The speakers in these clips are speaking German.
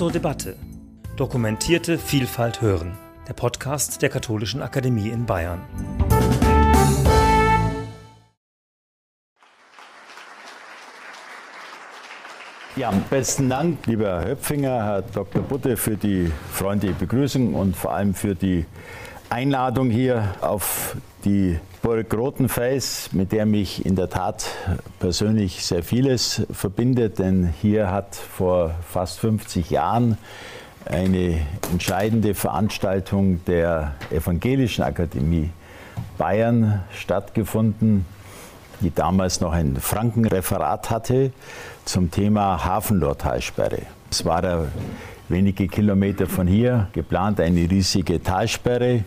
zur Debatte. Dokumentierte Vielfalt hören. Der Podcast der Katholischen Akademie in Bayern. Ja, besten Dank, lieber Herr Höpfinger, Herr Dr. Butte, für die freundliche Begrüßung und vor allem für die Einladung hier auf die Burg Rotenfels, mit der mich in der Tat persönlich sehr vieles verbindet, denn hier hat vor fast 50 Jahren eine entscheidende Veranstaltung der Evangelischen Akademie Bayern stattgefunden, die damals noch ein Frankenreferat hatte zum Thema Hafenlortalsperre. Es war der wenige Kilometer von hier geplant, eine riesige Talsperre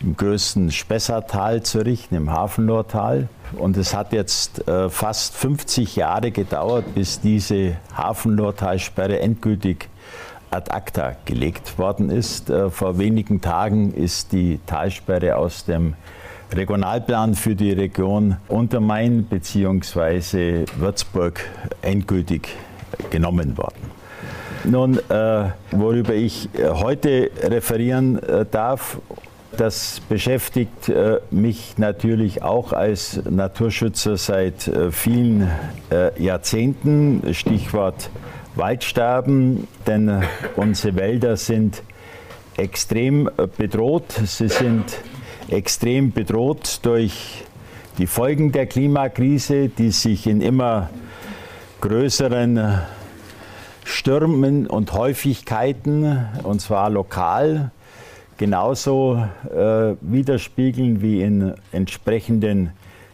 im größten Spessartal zu richten, im Hafenlortal. Und es hat jetzt äh, fast 50 Jahre gedauert, bis diese Hafenlortalsperre endgültig ad acta gelegt worden ist. Äh, vor wenigen Tagen ist die Talsperre aus dem Regionalplan für die Region Untermain bzw. Würzburg endgültig genommen worden. Nun, äh, worüber ich äh, heute referieren äh, darf, das beschäftigt äh, mich natürlich auch als Naturschützer seit äh, vielen äh, Jahrzehnten. Stichwort Waldsterben, denn unsere Wälder sind extrem bedroht. Sie sind extrem bedroht durch die Folgen der Klimakrise, die sich in immer größeren Stürmen und Häufigkeiten, und zwar lokal, genauso äh, widerspiegeln wie in entsprechenden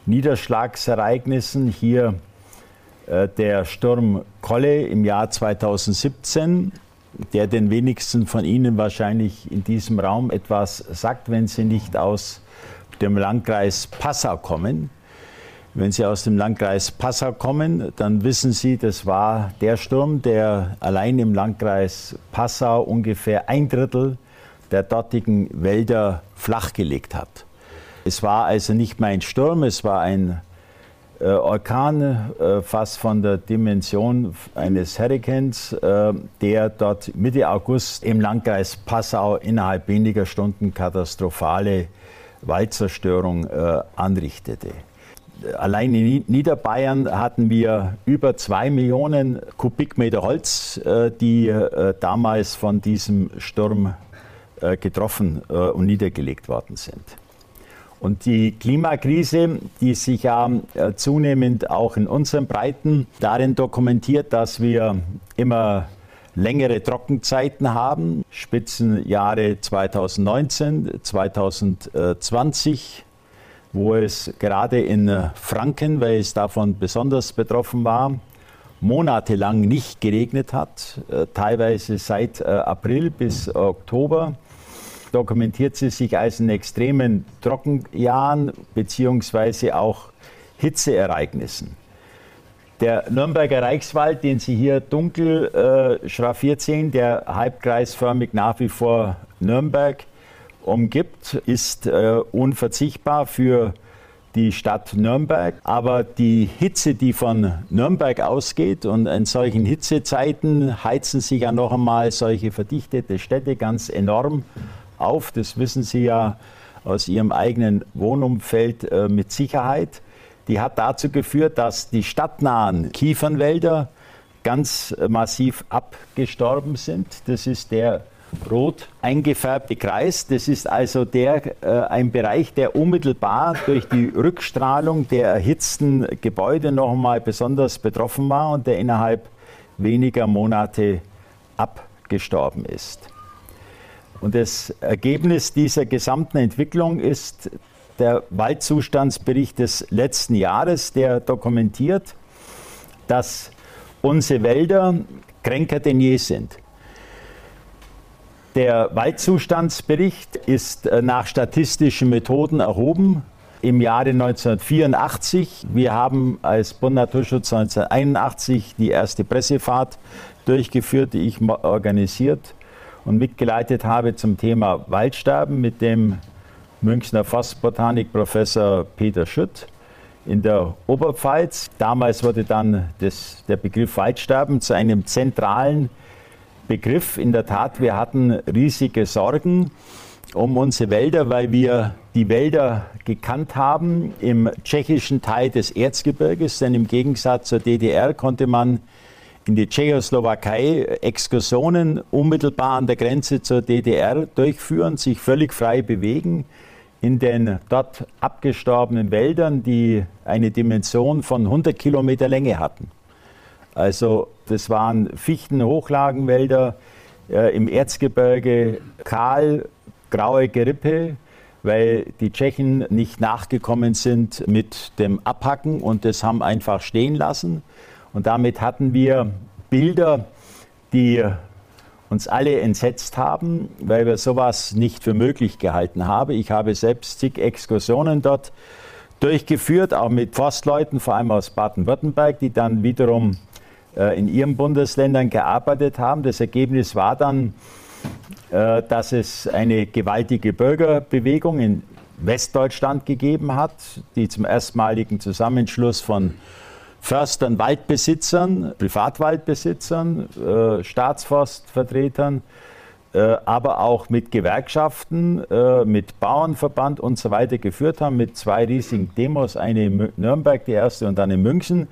Niederschlagsereignissen. Hier äh, der Sturm Kolle im Jahr 2017, der den wenigsten von Ihnen wahrscheinlich in diesem Raum etwas sagt, wenn Sie nicht aus dem Landkreis Passau kommen. Wenn Sie aus dem Landkreis Passau kommen, dann wissen Sie, das war der Sturm, der allein im Landkreis Passau ungefähr ein Drittel der dortigen Wälder flachgelegt hat. Es war also nicht mehr ein Sturm, es war ein äh, Orkan, äh, fast von der Dimension eines Hurrikans, äh, der dort Mitte August im Landkreis Passau innerhalb weniger Stunden katastrophale Waldzerstörung anrichtete allein in Niederbayern hatten wir über zwei Millionen Kubikmeter Holz, äh, die äh, damals von diesem Sturm äh, getroffen und niedergelegt worden sind. Und die Klimakrise, die sich ja zunehmend auch in unseren Breiten darin dokumentiert, dass wir immer längere Trockenzeiten haben, Spitzenjahre 2019, 2020 wo es gerade in Franken, weil es davon besonders betroffen war, monatelang nicht geregnet hat, äh, teilweise seit äh, April bis Oktober dokumentiert sie sich als in extremen Trockenjahren beziehungsweise auch Hitzeereignissen. Der Nürnberger Reichswald, den Sie hier dunkel äh, schraffiert sehen, der halbkreisförmig nach wie vor Nürnberg umgibt, ist äh, unverzichtbar für die Stadt Nürnberg. Aber die Hitze, die von Nürnberg ausgeht und in solchen Hitzezeiten heizen sich ja noch einmal solche verdichtete Städte ganz enorm auf. Das wissen Sie ja aus Ihrem eigenen Wohnumfeld äh, mit Sicherheit. Die hat dazu geführt, dass die stadtnahen Kiefernwälder ganz äh, massiv abgestorben sind. Das ist der rot eingefärbte Kreis. Das ist also der, äh, ein Bereich, der unmittelbar durch die Rückstrahlung der erhitzten Gebäude noch einmal besonders betroffen war und der innerhalb weniger Monate abgestorben ist. Und das Ergebnis dieser gesamten Entwicklung ist der Waldzustandsbericht des letzten Jahres, der dokumentiert, dass unsere Wälder kränker denn je sind. Der Waldzustandsbericht ist äh, nach statistischen Methoden erhoben im Jahre 1984. Wir haben als Bund Naturschutz 1981 die erste Pressefahrt durchgeführt, die ich organisiert und mitgeleitet habe zum Thema Waldsterben mit dem Münchner Forstbotanik-Professor Peter Schütt in der Oberpfalz. Damals wurde dann das, der Begriff Waldsterben zu einem zentralen Begriff. In der Tat, wir hatten riesige Sorgen um unsere Wälder, weil wir die Wälder gekannt haben im tschechischen Teil des Erzgebirges, denn im Gegensatz zur DDR konnte man in die Tschechoslowakei Exkursionen unmittelbar an der Grenze zur DDR durchführen, sich völlig frei bewegen in den dort abgestorbenen Wäldern, die eine Dimension von 100 Kilometer Länge hatten. Also das waren Fichtenhochlagenwälder äh, im Erzgebirge, kahl, graue Gerippe, weil die Tschechen nicht nachgekommen sind mit dem Abhacken und das haben einfach stehen lassen. Und damit hatten wir Bilder, die uns alle entsetzt haben, weil wir sowas nicht für möglich gehalten haben. Ich habe selbst zig Exkursionen dort durchgeführt, auch mit Forstleuten, vor allem aus Baden-Württemberg, die dann wiederum in ihren Bundesländern gearbeitet haben. Das Ergebnis war dann, äh, dass es eine gewaltige Bürgerbewegung in Westdeutschland gegeben hat, die zum erstmaligen Zusammenschluss von Förstern, Waldbesitzern, Privatwaldbesitzern, äh, Staatsforstvertretern, äh, aber auch mit Gewerkschaften, äh, mit Bauernverband und so weiter geführt haben, mit zwei riesigen Demos, eine in Nürnberg, die erste, und dann in München,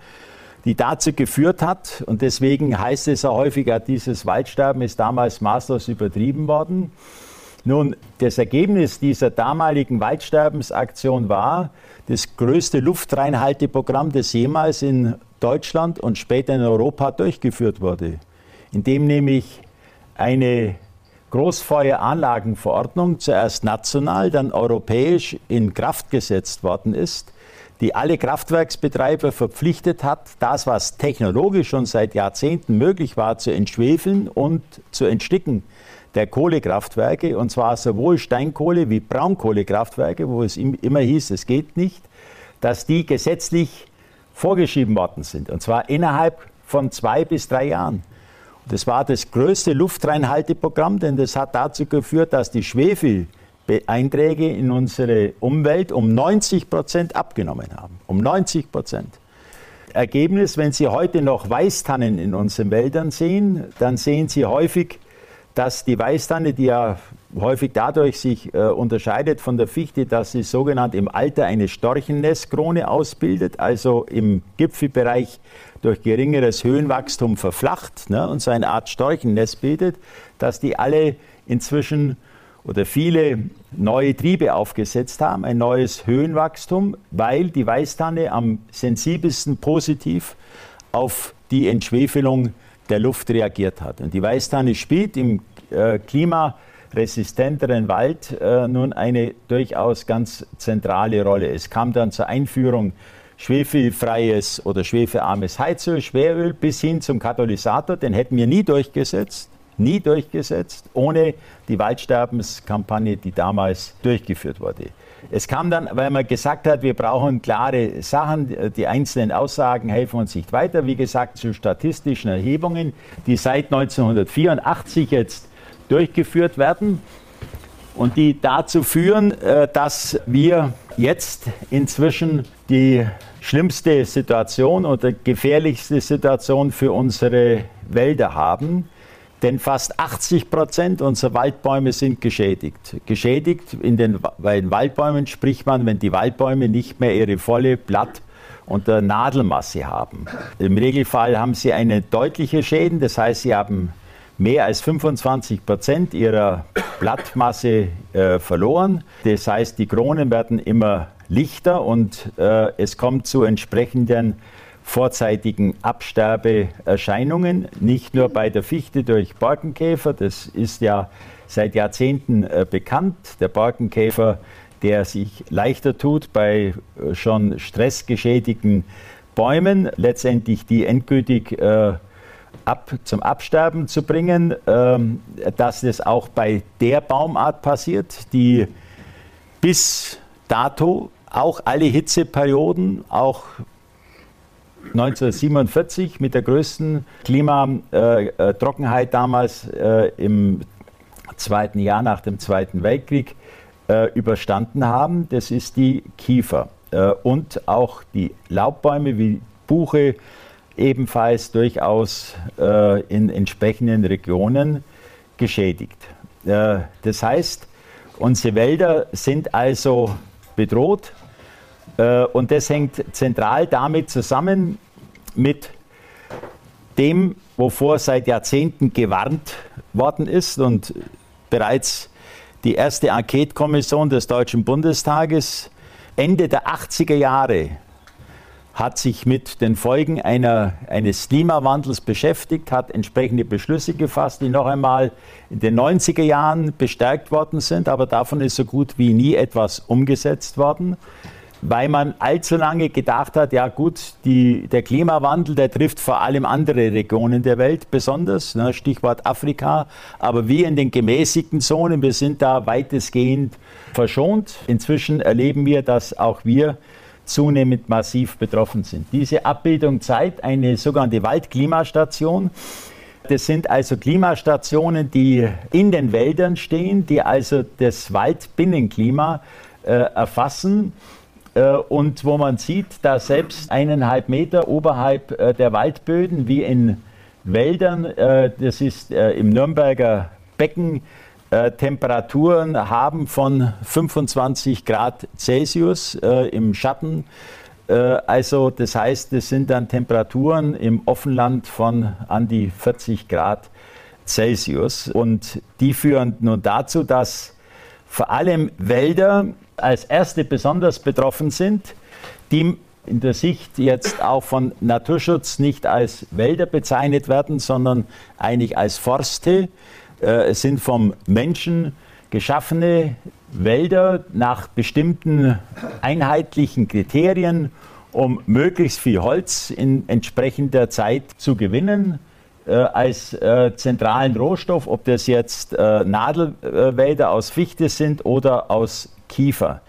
die dazu geführt hat, und deswegen heißt es ja häufiger, dieses Waldsterben ist damals maßlos übertrieben worden. Nun, das Ergebnis dieser damaligen Waldsterbensaktion war, das größte Luftreinhalteprogramm, das jemals in Deutschland und später in Europa durchgeführt wurde, indem nämlich eine Großfeueranlagenverordnung zuerst national, dann europäisch in Kraft gesetzt worden ist, die alle Kraftwerksbetreiber verpflichtet hat, das, was technologisch schon seit Jahrzehnten möglich war, zu entschwefeln und zu entsticken der Kohlekraftwerke, und zwar sowohl Steinkohle wie Braunkohlekraftwerke, wo es immer hieß, es geht nicht, dass die gesetzlich vorgeschrieben worden sind. Und zwar innerhalb von zwei bis drei Jahren. das war das größte Luftreinhalteprogramm, denn das hat dazu geführt, dass die Schwefeleinträge in unsere Umwelt um 90 Prozent abgenommen haben. Um 90 Prozent. Ergebnis, wenn Sie heute noch Weißtannen in unseren Wäldern sehen, dann sehen Sie häufig dass die Weißtanne, die ja häufig dadurch sich äh, unterscheidet von der Fichte, dass sie sogenannt im Alter eine Storchennestkrone ausbildet, also im Gipfelbereich durch geringeres Höhenwachstum verflacht ne, und so eine Art Storchennest bildet, dass die alle inzwischen oder viele neue Triebe aufgesetzt haben, ein neues Höhenwachstum, weil die Weißtanne am sensibelsten positiv auf die Entschwefelung der Luft reagiert hat. Und die Weißtanne spielt im äh, klimaresistenteren Wald äh, nun eine durchaus ganz zentrale Rolle. Es kam dann zur Einführung schwefelfreies oder schwefelarmes Heizöl, Schweröl bis hin zum Katalysator. Den hätten wir nie durchgesetzt, nie durchgesetzt, ohne die Waldsterbenskampagne, die damals durchgeführt wurde. Es kam dann, weil man gesagt hat, wir brauchen klare Sachen, die einzelnen Aussagen helfen uns nicht weiter. Wie gesagt, zu statistischen Erhebungen, die seit 1984 jetzt durchgeführt werden und die dazu führen, äh, dass wir jetzt inzwischen die schlimmste Situation oder gefährlichste Situation für unsere Wälder haben. Denn fast 80 Prozent unserer Waldbäume sind geschädigt. Geschädigt in den, bei den Waldbäumen spricht man, wenn die Waldbäume nicht mehr ihre volle Blatt- und Nadelmasse haben. Im Regelfall haben sie eine deutliche Schäden, das heißt, sie haben mehr als 25 Prozent ihrer Blattmasse äh, verloren. Das heißt, die Kronen werden immer lichter und äh, es kommt zu entsprechenden vorzeitigen Absterbeerscheinungen, nicht nur bei der Fichte durch Borkenkäfer, das ist ja seit Jahrzehnten äh, bekannt. Der Borkenkäfer, der sich leichter tut bei äh, schon stressgeschädigten Bäumen, letztendlich die endgültig äh, ab, zum Absterben zu bringen, ähm, dass das auch bei der Baumart passiert, die bis dato auch alle Hitzeperioden, auch 1947 mit der größten Klimatrockenheit damals äh, im zweiten Jahr nach dem Zweiten Weltkrieg äh, überstanden haben. Das ist die Kiefer. Äh, und auch die Laubbäume wie Buche, ebenfalls durchaus in entsprechenden Regionen geschädigt. Das heißt, unsere Wälder sind also bedroht und das hängt zentral damit zusammen mit dem, wovor seit Jahrzehnten gewarnt worden ist und bereits die erste Enquete-Kommission des Deutschen Bundestages Ende der 80er Jahre hat sich mit den Folgen einer, eines Klimawandels beschäftigt, hat entsprechende Beschlüsse gefasst, die noch einmal in den 90er Jahren bestärkt worden sind, aber davon ist so gut wie nie etwas umgesetzt worden weil man allzu lange gedacht hat, ja gut, die, der Klimawandel, der trifft vor allem andere Regionen der Welt besonders, ne, Stichwort Afrika, aber wir in den gemäßigten Zonen, wir sind da weitestgehend verschont. Inzwischen erleben wir, dass auch wir zunehmend massiv betroffen sind. Diese Abbildung zeigt eine sogenannte Waldklimastation. Das sind also Klimastationen, die in den Wäldern stehen, die also das Waldbinnenklima äh, erfassen und wo man sieht, dass selbst eineinhalb Meter oberhalb äh, der Waldböden, wie in Wäldern, äh, das ist im Nürnberger Becken, Temperaturen haben von 25 Grad Celsius im Schatten. Also das heißt, das sind dann Temperaturen im Offenland von an die 40 Grad Celsius. Und die führen nun dazu, dass vor allem Wälder als erste besonders betroffen sind, die in der Sicht jetzt auch von Naturschutz nicht als Wälder bezeichnet werden, sondern eigentlich als Forste. Äh, es sind vom Menschen geschaffene Wälder nach bestimmten einheitlichen Kriterien, um möglichst viel Holz in entsprechender Zeit zu gewinnen äh, als äh, zentralen Rohstoff, ob das jetzt Nadelwälder aus Fichte sind oder aus Kiefer.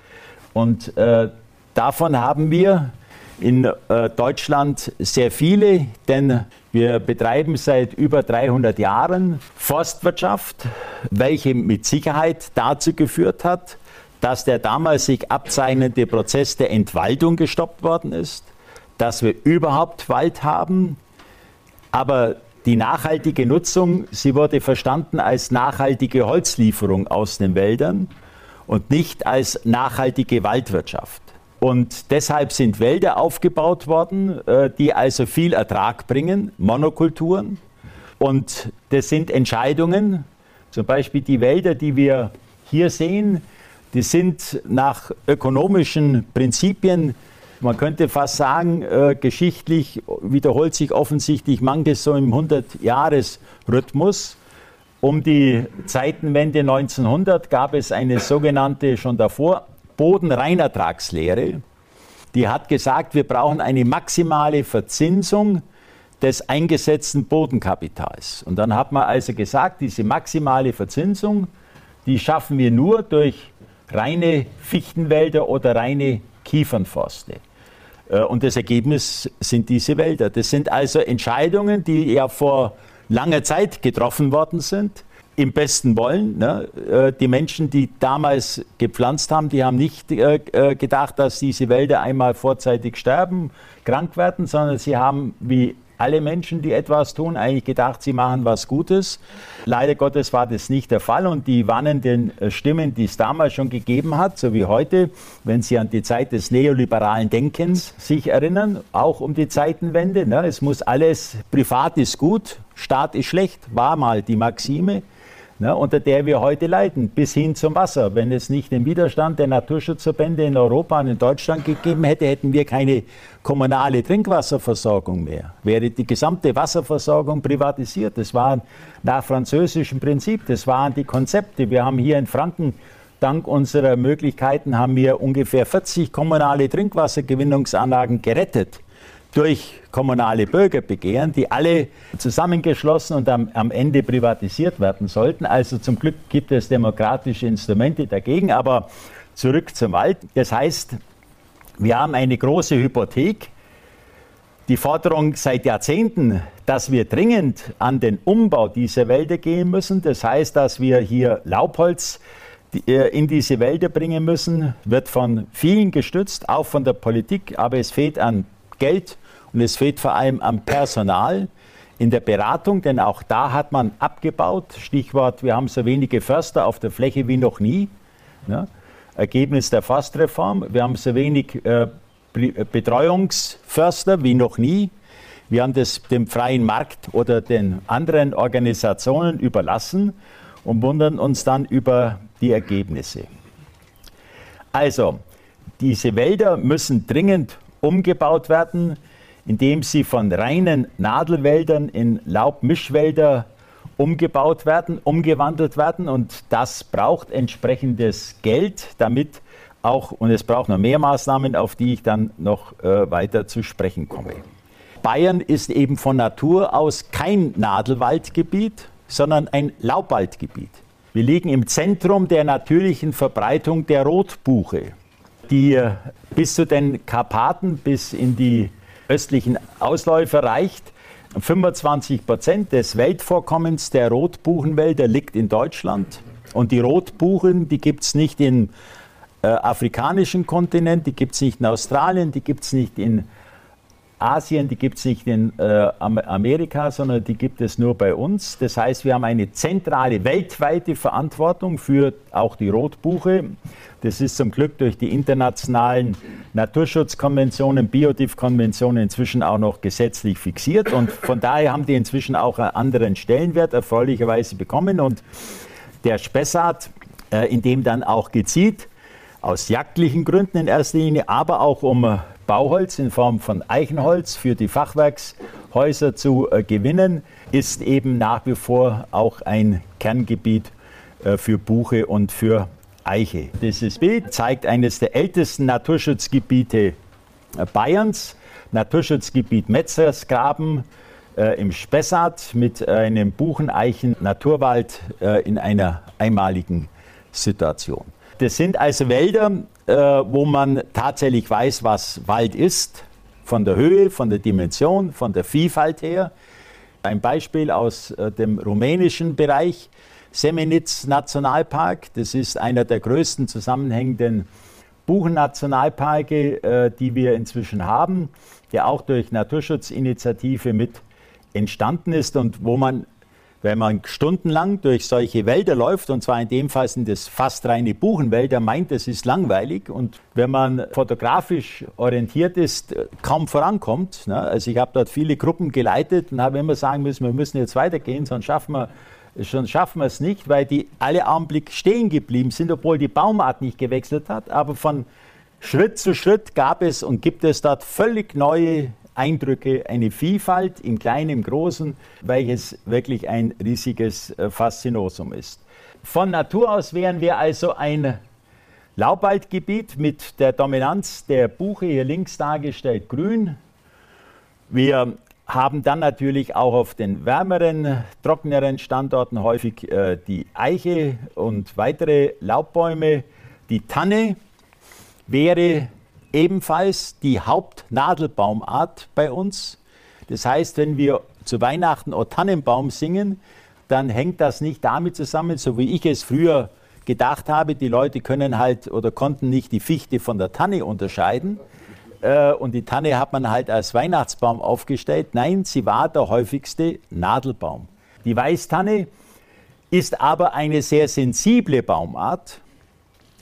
Und äh, davon haben wir in äh, Deutschland sehr viele, denn wir betreiben seit über 300 Jahren Forstwirtschaft, welche mit Sicherheit dazu geführt hat, dass der damals sich abzeichnende Prozess der Entwaldung gestoppt worden ist, dass wir überhaupt Wald haben, aber die nachhaltige Nutzung, sie wurde verstanden als nachhaltige Holzlieferung aus den Wäldern und nicht als nachhaltige Waldwirtschaft. Und deshalb sind Wälder aufgebaut worden, äh, die also viel Ertrag bringen, Monokulturen. Und das sind Entscheidungen, zum Beispiel die Wälder, die wir hier sehen, die sind nach ökonomischen Prinzipien, man könnte fast sagen, äh, geschichtlich wiederholt sich offensichtlich manches so im 100-Jahres-Rhythmus. Um die Zeitenwende 1900 gab es eine sogenannte schon davor Bodenreinertragslehre. Die hat gesagt, wir brauchen eine maximale Verzinsung des eingesetzten Bodenkapitals. Und dann hat man also gesagt, diese maximale Verzinsung, die schaffen wir nur durch reine Fichtenwälder oder reine Kiefernforste. Äh, und das Ergebnis sind diese Wälder. Das sind also Entscheidungen, die ja vor langer Zeit getroffen worden sind, im besten Wollen. Ne? Äh, die Menschen, die damals gepflanzt haben, die haben nicht äh, äh, gedacht, dass diese Wälder einmal vorzeitig sterben, krank werden, sondern sie haben wie alle Menschen, die etwas tun, eigentlich gedacht, sie machen was Gutes. Leider Gottes war das nicht der Fall und die warnenden äh, Stimmen, die es damals schon gegeben hat, so wie heute, wenn Sie an die Zeit des neoliberalen Denkens sich erinnern, auch um die Zeitenwende, ne, es muss alles, privat ist gut, Staat ist schlecht, war mal die Maxime ne, unter der wir heute leiden, bis hin zum Wasser. Wenn es nicht den Widerstand der Naturschutzverbände in Europa und in Deutschland gegeben hätte, hätten wir keine kommunale Trinkwasserversorgung mehr. Wäre die gesamte Wasserversorgung privatisiert. Das war nach französischem Prinzip, das waren die Konzepte. Wir haben hier in Franken Dank unserer Möglichkeiten haben wir ungefähr 40 kommunale Trinkwassergewinnungsanlagen gerettet durch kommunale Bürgerbegehren, die alle zusammengeschlossen und am, am, Ende privatisiert werden sollten. Also zum Glück gibt es demokratische Instrumente dagegen, aber zurück zum Wald. Das heißt, wir haben eine große Hypothek. Die Forderung seit Jahrzehnten, dass wir dringend an den Umbau dieser Wälder gehen müssen, das heißt, dass wir hier Laubholz äh, in diese Wälder bringen müssen, wird von vielen gestützt, auch von der Politik, aber es fehlt an Geld und es fehlt vor allem am Personal in der Beratung, denn auch da hat man abgebaut. Stichwort, wir haben so wenige Förster auf der Fläche wie noch nie. Ja. Ergebnis der Forstreform. Wir haben so wenig äh, Betreuungsförster wie noch nie. Wir haben das dem freien Markt oder den anderen Organisationen überlassen und wundern uns dann über die Ergebnisse. Also, diese Wälder müssen dringend umgebaut werden indem sie von reinen Nadelwäldern in Laubmischwälder umgebaut werden, umgewandelt werden. Und das braucht entsprechendes Geld, damit auch, und es braucht noch mehr Maßnahmen, auf die ich dann noch äh, weiter zu sprechen komme. Bayern ist eben von Natur aus kein Nadelwaldgebiet, sondern ein Laubwaldgebiet. Wir liegen im Zentrum der natürlichen Verbreitung der Rotbuche, die bis zu den Karpaten, bis in die östlichen Ausläufer reicht. 25 Prozent des Weltvorkommens der Rotbuchenwälder liegt in Deutschland. Und die Rotbuchen, die gibt es nicht im äh, afrikanischen Kontinent, die gibt es nicht in Australien, die gibt es nicht in Asien, die gibt es nicht in äh, Amerika, sondern die gibt es nur bei uns. Das heißt, wir haben eine zentrale weltweite Verantwortung für auch die Rotbuche. Das ist zum Glück durch die internationalen Naturschutzkonventionen, Biodiv-Konventionen inzwischen auch noch gesetzlich fixiert. Und von daher haben die inzwischen auch einen anderen Stellenwert erfreulicherweise bekommen. Und der Spessart, äh, in dem dann auch gezielt aus jagdlichen Gründen in erster Linie, aber auch um Bauholz in Form von Eichenholz für die Fachwerkshäuser zu äh, gewinnen, ist eben nach wie vor auch ein Kerngebiet äh, für Buche und für Eiche. Dieses Bild zeigt eines der ältesten Naturschutzgebiete äh, Bayerns, Naturschutzgebiet Metzersgraben äh, im Spessart mit einem Bucheneichen-Naturwald äh, in einer einmaligen Situation. Das sind also Wälder, äh, wo man tatsächlich weiß, was Wald ist, von der Höhe, von der Dimension, von der Vielfalt her. Ein Beispiel aus äh, dem rumänischen Bereich, Semenitz Nationalpark. Das ist einer der größten zusammenhängenden Buchennationalparke, äh, die wir inzwischen haben, der auch durch Naturschutzinitiative mit entstanden ist und wo man wenn man stundenlang durch solche Wälder läuft, und zwar in dem Fall sind es fast reine Buchenwälder, meint, es ist langweilig. Und wenn man fotografisch orientiert ist, kaum vorankommt. Ne? Also ich habe dort viele Gruppen geleitet und habe immer sagen müssen, wir müssen jetzt weitergehen, sonst schaffen wir Sonst schaffen wir es nicht, weil die alle Augenblick stehen geblieben sind, obwohl die Baumart nicht gewechselt hat. Aber von Schritt zu Schritt gab es und gibt es dort völlig neue Eindrücke, eine Vielfalt im Kleinen, im Großen, welches wirklich ein riesiges äh, Faszinosum ist. Von Natur aus wären wir also ein Laubwaldgebiet mit der Dominanz der Buche, hier links dargestellt grün. Wir haben dann natürlich auch auf den wärmeren, trockeneren Standorten häufig äh, die Eiche und weitere Laubbäume. Die Tanne wäre ebenfalls die Hauptnadelbaumart bei uns. Das heißt, wenn wir zu Weihnachten O Tannenbaum singen, dann hängt das nicht damit zusammen, so wie ich es früher gedacht habe, die Leute können halt oder konnten nicht die Fichte von der Tanne unterscheiden. Äh, und die Tanne hat man halt als Weihnachtsbaum aufgestellt. Nein, sie war der häufigste Nadelbaum. Die Weißtanne ist aber eine sehr sensible Baumart.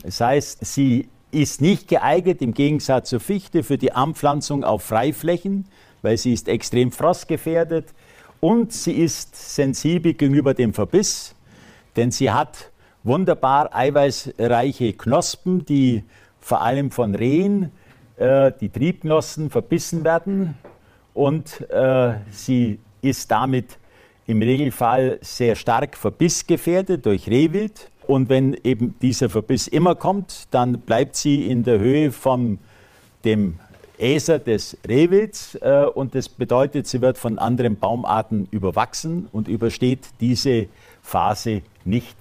Das heißt, sie ist nicht geeignet, im Gegensatz zur Fichte, für die Anpflanzung auf Freiflächen, weil sie ist extrem frostgefährdet und sie ist sensibel gegenüber dem Verbiss, denn sie hat wunderbar eiweißreiche Knospen, die vor allem von Rehen, äh, die Triebknospen verbissen werden und äh, sie ist damit im Regelfall sehr stark verbissgefährdet durch Rehwild. Und wenn eben dieser Verbiss immer kommt, dann bleibt sie in der Höhe von dem Äser des Rehwilds äh, und das bedeutet, sie wird von anderen Baumarten überwachsen und übersteht diese Phase nicht.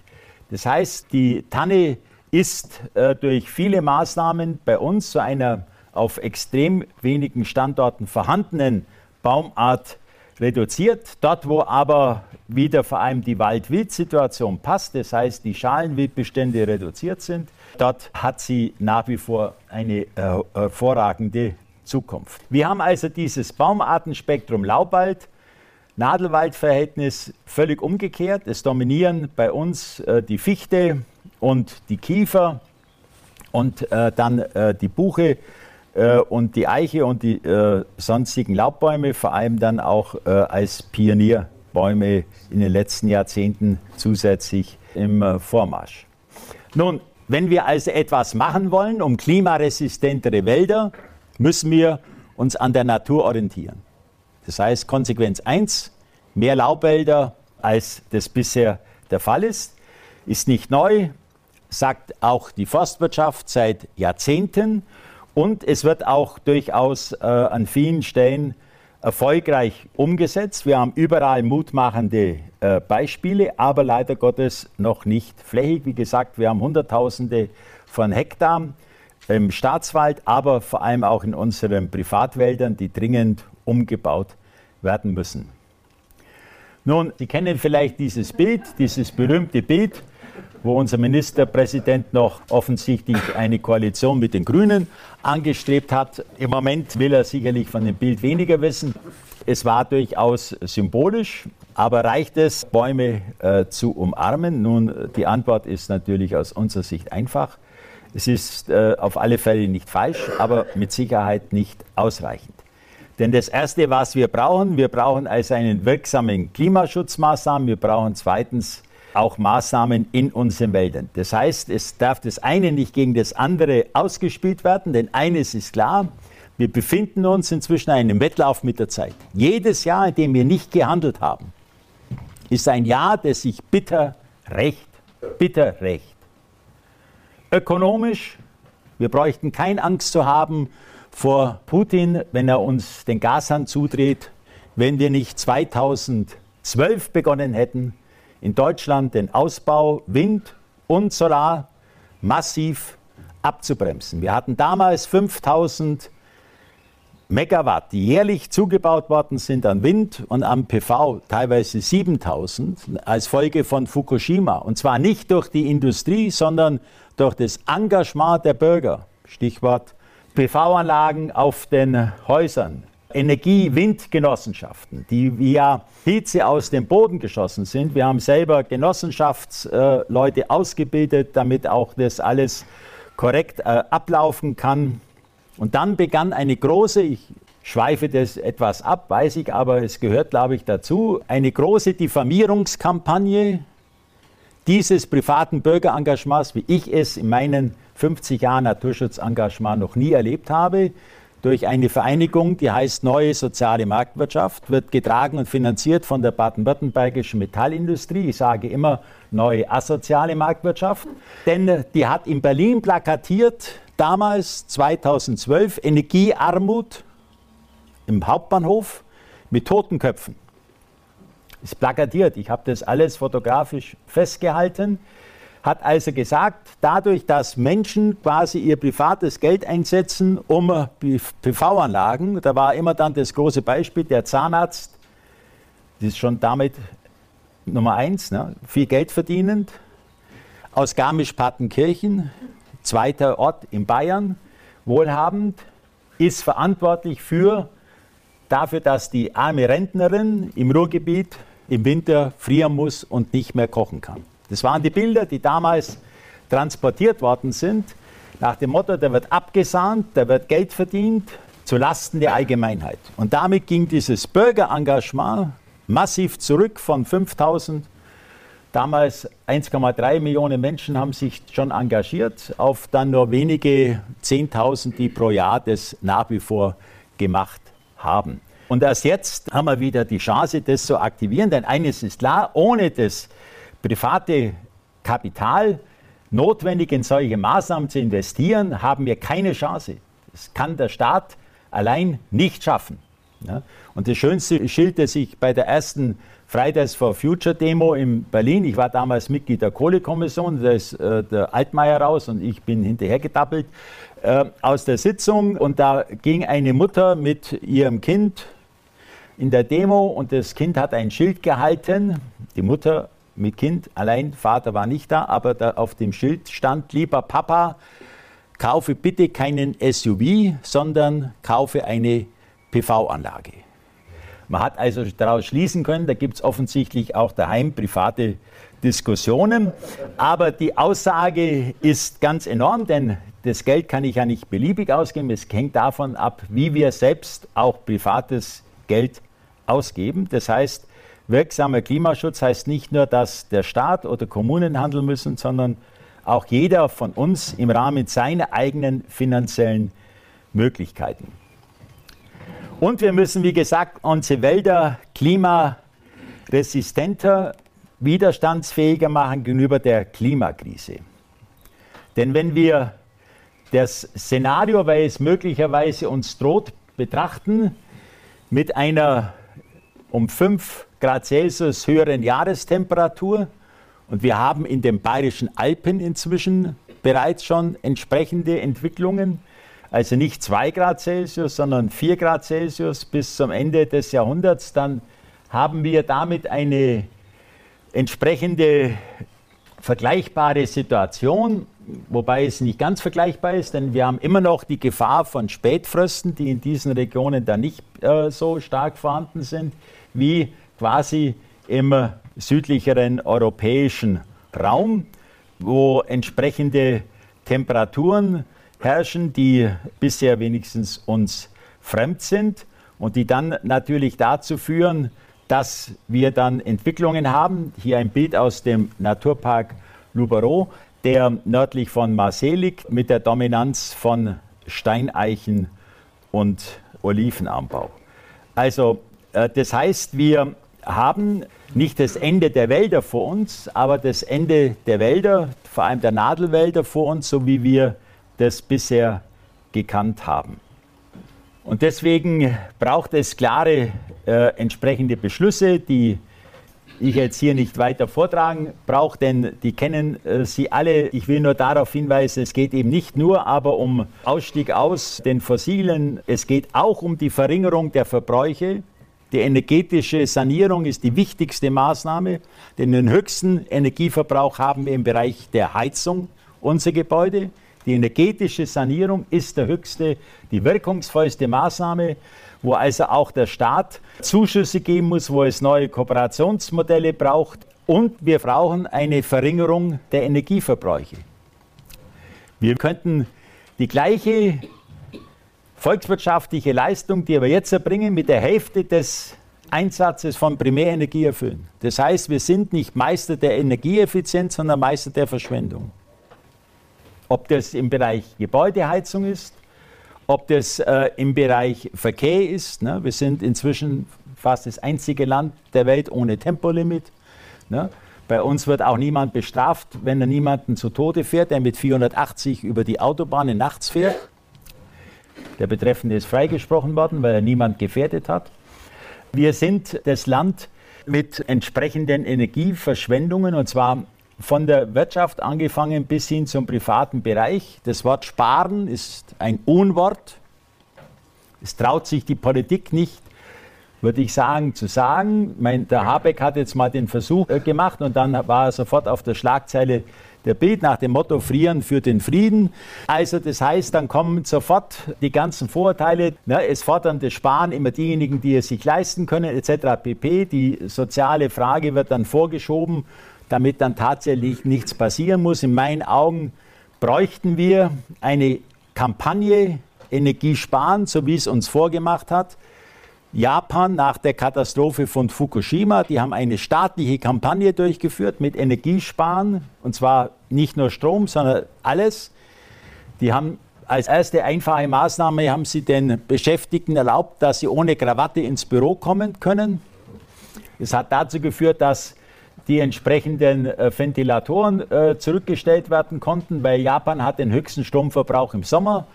Das heißt, die Tanne ist äh, durch viele Maßnahmen bei uns zu einer auf extrem wenigen Standorten vorhandenen Baumart reduziert. Dort, wo aber wieder vor allem die Wald-Wild-Situation passt, das heißt, die Schalenwildbestände reduziert sind, dort hat sie nach wie vor eine äh, hervorragende Zukunft. Wir haben also dieses Baumartenspektrum Laubwald, Nadelwaldverhältnis völlig umgekehrt. Es dominieren bei uns äh, die Fichte und die Kiefer und äh, dann äh, die Buche äh, und die Eiche und die äh, sonstigen Laubbäume, vor allem dann auch äh, als Pionierbäume in den letzten Jahrzehnten zusätzlich im Vormarsch. Nun, wenn wir also etwas machen wollen, um klimaresistentere Wälder, müssen wir uns an der Natur orientieren. Das heißt, Konsequenz 1, mehr Laubwälder, als das bisher der Fall ist, ist nicht neu, sagt auch die Forstwirtschaft seit Jahrzehnten. Und es wird auch durchaus äh, an vielen Stellen erfolgreich umgesetzt. Wir haben überall mutmachende äh, Beispiele, aber leider Gottes noch nicht flächig. Wie gesagt, wir haben Hunderttausende von Hektar im Staatswald, aber vor allem auch in unseren Privatwäldern, die dringend umgebaut werden müssen. Nun, Sie kennen vielleicht dieses Bild, dieses berühmte Bild wo unser Ministerpräsident noch offensichtlich eine Koalition mit den Grünen angestrebt hat. Im Moment will er sicherlich von dem Bild weniger wissen. Es war durchaus symbolisch, aber reicht es, Bäume äh, zu umarmen? Nun, die Antwort ist natürlich aus unserer Sicht einfach. Es ist äh, auf alle Fälle nicht falsch, aber mit Sicherheit nicht ausreichend. Denn das Erste, was wir brauchen, wir brauchen also einen wirksamen Klimaschutzmaßnahmen, wir brauchen zweitens auch Maßnahmen in unseren Wäldern. Das heißt, es darf das eine nicht gegen das andere ausgespielt werden, denn eines ist klar, wir befinden uns inzwischen in einem Wettlauf mit der Zeit. Jedes Jahr, in dem wir nicht gehandelt haben, ist ein Jahr, das sich bitter rächt. Bitter rächt. Ökonomisch, wir bräuchten keine Angst zu haben vor Putin, wenn er uns den Gashahn zudreht, wenn wir nicht 2012 begonnen hätten, in Deutschland den Ausbau Wind und Solar massiv abzubremsen. Wir hatten damals 5000 Megawatt, die jährlich zugebaut worden sind an Wind und am PV, teilweise 7000 als Folge von Fukushima. Und zwar nicht durch die Industrie, sondern durch das Engagement der Bürger. Stichwort PV-Anlagen auf den Häusern, Energie-Windgenossenschaften, die via Hitze aus dem Boden geschossen sind. Wir haben selber Genossenschaftsleute ausgebildet, damit auch das alles korrekt äh, ablaufen kann. Und dann begann eine große, ich schweife das etwas ab, weiß ich, aber es gehört, glaube ich, dazu, eine große Diffamierungskampagne dieses privaten Bürgerengagements, wie ich es in meinen 50 Jahren Naturschutzengagement noch nie erlebt habe durch eine Vereinigung, die heißt Neue Soziale Marktwirtschaft, wird getragen und finanziert von der baden-württembergischen Metallindustrie. Ich sage immer neue asoziale Marktwirtschaft, denn die hat in Berlin plakatiert, damals 2012, Energiearmut im Hauptbahnhof mit toten Köpfen. Ist plakatiert, ich habe das alles fotografisch festgehalten hat also gesagt, dadurch, dass Menschen quasi ihr privates Geld einsetzen, um PV-Anlagen, da war immer dann das große Beispiel, der Zahnarzt, das ist schon damit Nummer eins, ne, viel Geld verdienend, aus Garmisch-Partenkirchen, zweiter Ort in Bayern, wohlhabend, ist verantwortlich für dafür, dass die arme Rentnerin im Ruhrgebiet im Winter frieren muss und nicht mehr kochen kann. Das waren die Bilder, die damals transportiert worden sind, nach dem Motto, da wird abgesahnt, da wird Geld verdient, zu Lasten der Allgemeinheit. Und damit ging dieses Bürgerengagement massiv zurück von 5000 Damals 1,3 Millionen Menschen haben sich schon engagiert, auf dann nur wenige 10.000, die pro Jahr das nach wie vor gemacht haben. Und erst jetzt haben wir wieder die Chance, das zu aktivieren, denn eines ist klar, ohne das private Kapital notwendig in solche Maßnahmen zu investieren, haben wir keine Chance. Das kann der Staat allein nicht schaffen. Ja? Und das schönste Schild, das ich bei der ersten Fridays for Future Demo in Berlin, ich war damals Mitglied der Kohlekommission, da ist äh, der Altmaier raus und ich bin hinterhergedappelt äh, aus der Sitzung und da ging eine Mutter mit ihrem Kind in der Demo und das Kind hat ein Schild gehalten, die Mutter mit Kind allein, Vater war nicht da, aber da auf dem Schild stand, lieber Papa, kaufe bitte keinen SUV, sondern kaufe eine PV-Anlage. Man hat also daraus schließen können, da gibt es offensichtlich auch daheim private Diskussionen. Aber die Aussage ist ganz enorm, denn das Geld kann ich ja nicht beliebig ausgeben. Es hängt davon ab, wie wir selbst auch privates Geld ausgeben. Das heißt, wirksamer Klimaschutz heißt nicht nur, dass der Staat oder Kommunen handeln müssen, sondern auch jeder von uns im Rahmen seiner eigenen finanziellen Möglichkeiten. Und wir müssen, wie gesagt, unsere Wälder klimaresistenter, widerstandsfähiger machen gegenüber der Klimakrise. Denn wenn wir das Szenario, weil es möglicherweise uns droht, betrachten, mit einer um 5 Grad Celsius höheren Jahrestemperatur, und wir haben in den bayerischen Alpen inzwischen bereits schon entsprechende Entwicklungen. Also nicht 2 Grad Celsius, sondern 4 Grad Celsius bis zum Ende des Jahrhunderts. Dann haben wir damit eine entsprechende vergleichbare Situation, wobei es nicht ganz vergleichbar ist, denn wir haben immer noch die Gefahr von Spätfrösten, die in diesen Regionen da nicht äh, so stark vorhanden sind, wie quasi im südlicheren europäischen Raum, wo entsprechende Temperaturen herrschen, die bisher wenigstens uns fremd sind und die dann natürlich dazu führen, dass wir dann Entwicklungen haben. Hier ein Bild aus dem Naturpark Luberon, der nördlich von Marseille liegt, mit der Dominanz von Steineichen und Olivenanbau. Also äh, das heißt, wir haben nicht das Ende der Wälder vor uns, aber das Ende der Wälder, vor allem der Nadelwälder vor uns, so wie wir das bisher gekannt haben. Und deswegen braucht es klare äh, entsprechende Beschlüsse, die ich jetzt hier nicht weiter vortragen brauche, denn die kennen äh, Sie alle. Ich will nur darauf hinweisen, es geht eben nicht nur aber um Ausstieg aus den Fossilen, es geht auch um die Verringerung der Verbräuche. Die energetische Sanierung ist die wichtigste Maßnahme, denn den höchsten Energieverbrauch haben wir im Bereich der Heizung unserer Gebäude. Die energetische Sanierung ist der höchste, die wirkungsvollste Maßnahme, wo also auch der Staat Zuschüsse geben muss, wo es neue Kooperationsmodelle braucht. Und wir brauchen eine Verringerung der Energieverbräuche. Wir könnten die gleiche volkswirtschaftliche Leistung, die wir jetzt erbringen, mit der Hälfte des Einsatzes von Primärenergie erfüllen. Das heißt, wir sind nicht Meister der Energieeffizienz, sondern Meister der Verschwendung. Ob das im Bereich Gebäudeheizung ist, ob das äh, im Bereich Verkehr ist. Ne? Wir sind inzwischen fast das einzige Land der Welt ohne Tempolimit. Ne? Bei uns wird auch niemand bestraft, wenn er niemanden zu Tode fährt, der mit 480 über die Autobahnen nachts fährt. Der Betreffende ist freigesprochen worden, weil er niemand gefährdet hat. Wir sind das Land mit entsprechenden Energieverschwendungen und zwar von der Wirtschaft angefangen bis hin zum privaten Bereich. Das Wort sparen ist ein Unwort. Es traut sich die Politik nicht, würde ich sagen, zu sagen. Mein, der Habeck hat jetzt mal den Versuch äh, gemacht und dann war er sofort auf der Schlagzeile der Bild nach dem Motto Frieren für den Frieden. Also das heißt, dann kommen sofort die ganzen Vorurteile. Ne, es fordern das Sparen immer diejenigen, die es sich leisten können, etc. pp. Die soziale Frage wird dann vorgeschoben, damit dann tatsächlich nichts passieren muss. In meinen Augen bräuchten wir eine Kampagne Energie sparen, so wie es uns vorgemacht hat. Japan nach der Katastrophe von Fukushima. Die haben eine staatliche Kampagne durchgeführt mit Energiesparen, und zwar nicht nur Strom, sondern alles. Die haben als erste einfache Maßnahme haben sie den Beschäftigten erlaubt, dass sie ohne Krawatte ins Büro kommen können. Es hat dazu geführt, dass die entsprechenden äh, Ventilatoren äh, zurückgestellt werden konnten, weil Japan hat den höchsten Stromverbrauch im Sommer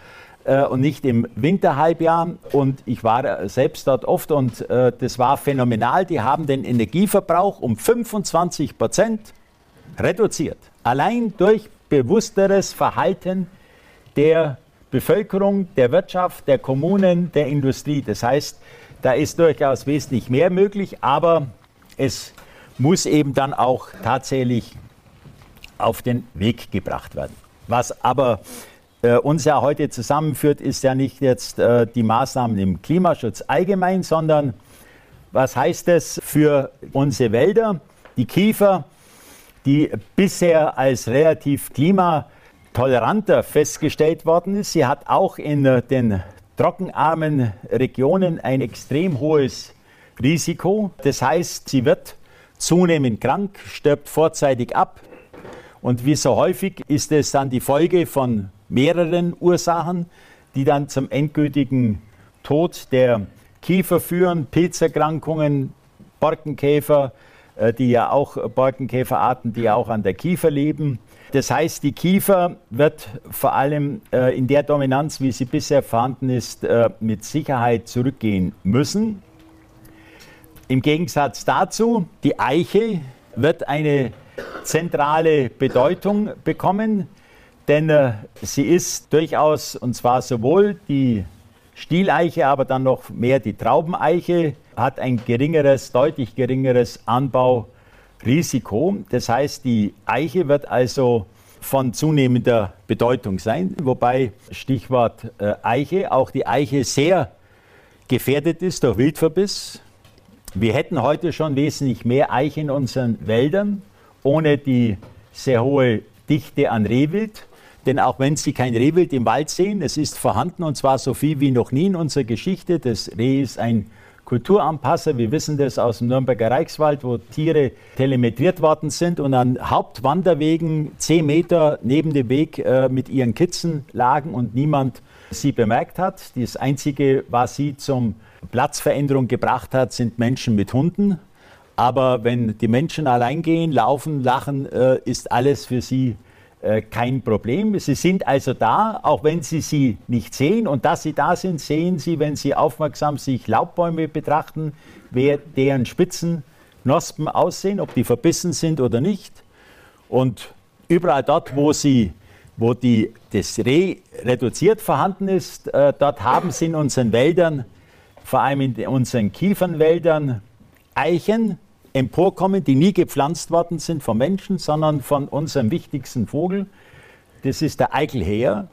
äh, und nicht im Winterhalbjahr. Und ich war selbst dort oft und äh, das war phänomenal. Die haben den Energieverbrauch um 25 Prozent reduziert. Allein durch bewussteres Verhalten der Bevölkerung, der Wirtschaft, der Kommunen, der Industrie. Das heißt, da ist durchaus wesentlich mehr möglich, aber es muss eben dann auch tatsächlich auf den Weg gebracht werden. Was aber äh, uns ja heute zusammenführt, ist ja nicht jetzt äh, die Maßnahmen im Klimaschutz allgemein, sondern was heißt es für unsere Wälder? Die Kiefer, die bisher als relativ klimatoleranter festgestellt worden ist. Sie hat auch in äh, den trockenarmen Regionen ein extrem hohes Risiko. Das heißt, sie wird zunehmend krank, stirbt vorzeitig ab. Und wie so häufig ist es dann die Folge von mehreren Ursachen, die dann zum endgültigen Tod der Kiefer führen, Pilzerkrankungen, Borkenkäfer, äh, die ja auch Borkenkäferarten, die ja auch an der Kiefer leben. Das heißt, die Kiefer wird vor allem äh, in der Dominanz, wie sie bisher vorhanden ist, äh, mit Sicherheit zurückgehen müssen. Im Gegensatz dazu, die Eiche wird eine zentrale Bedeutung bekommen, denn äh, sie ist durchaus, und zwar sowohl die Stieleiche, aber dann noch mehr die Traubeneiche, hat ein geringeres, deutlich geringeres Anbaurisiko. Das heißt, die Eiche wird also von zunehmender Bedeutung sein, wobei Stichwort äh, Eiche, auch die Eiche sehr gefährdet ist durch Wildverbiss. Wir hätten heute schon wesentlich mehr Eiche in unseren Wäldern, ohne die sehr hohe Dichte an Rehwild. Denn auch wenn Sie kein Rehwild im Wald sehen, es ist vorhanden und zwar so viel wie noch nie in unserer Geschichte. Das Reh ist ein Kulturanpasser. Wir wissen das aus dem Nürnberger Reichswald, wo Tiere telemetriert worden sind und an Hauptwanderwegen zehn Meter neben dem Weg äh, mit ihren Kitzen lagen und niemand sie bemerkt hat. Das Einzige, was sie zum Platzveränderung gebracht hat, sind Menschen mit Hunden. Aber wenn die Menschen allein gehen, laufen, lachen, äh, ist alles für sie äh, kein Problem. Sie sind also da, auch wenn Sie sie nicht sehen. Und dass Sie da sind, sehen Sie, wenn Sie aufmerksam sich Laubbäume betrachten, wer deren Spitzenknospen aussehen, ob die verbissen sind oder nicht. Und überall dort, wo sie wo die, das Reh reduziert vorhanden ist, äh, dort haben sie in unseren Wäldern vor allem in unseren Kiefernwäldern Eichen emporkommen, die nie gepflanzt worden sind von Menschen, sondern von unserem wichtigsten Vogel. Das ist der Eichelheer.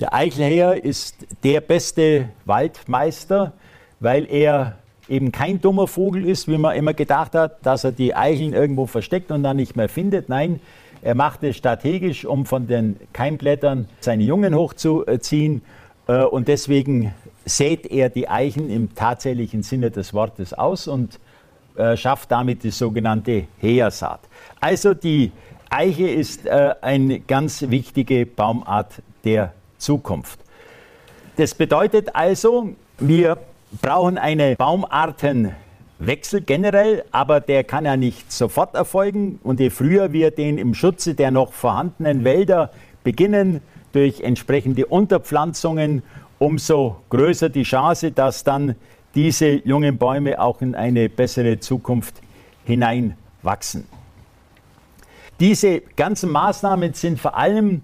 Der Eichelheer ist der beste Waldmeister, weil er eben kein dummer Vogel ist, wie man immer gedacht hat, dass er die Eicheln irgendwo versteckt und dann nicht mehr findet. Nein, er macht es strategisch, um von den Keimblättern seine Jungen hochzuziehen. Äh, und deswegen sät er die Eichen im tatsächlichen Sinne des Wortes aus und äh, schafft damit die sogenannte Heersaat. Also die Eiche ist äh, eine ganz wichtige Baumart der Zukunft. Das bedeutet also, wir brauchen eine Baumartenwechsel generell, aber der kann ja nicht sofort erfolgen. Und je früher wir den im Schutze der noch vorhandenen Wälder beginnen, durch entsprechende Unterpflanzungen umso größer die Chance, dass dann diese jungen Bäume auch in eine bessere Zukunft hineinwachsen. Diese ganzen Maßnahmen sind vor allem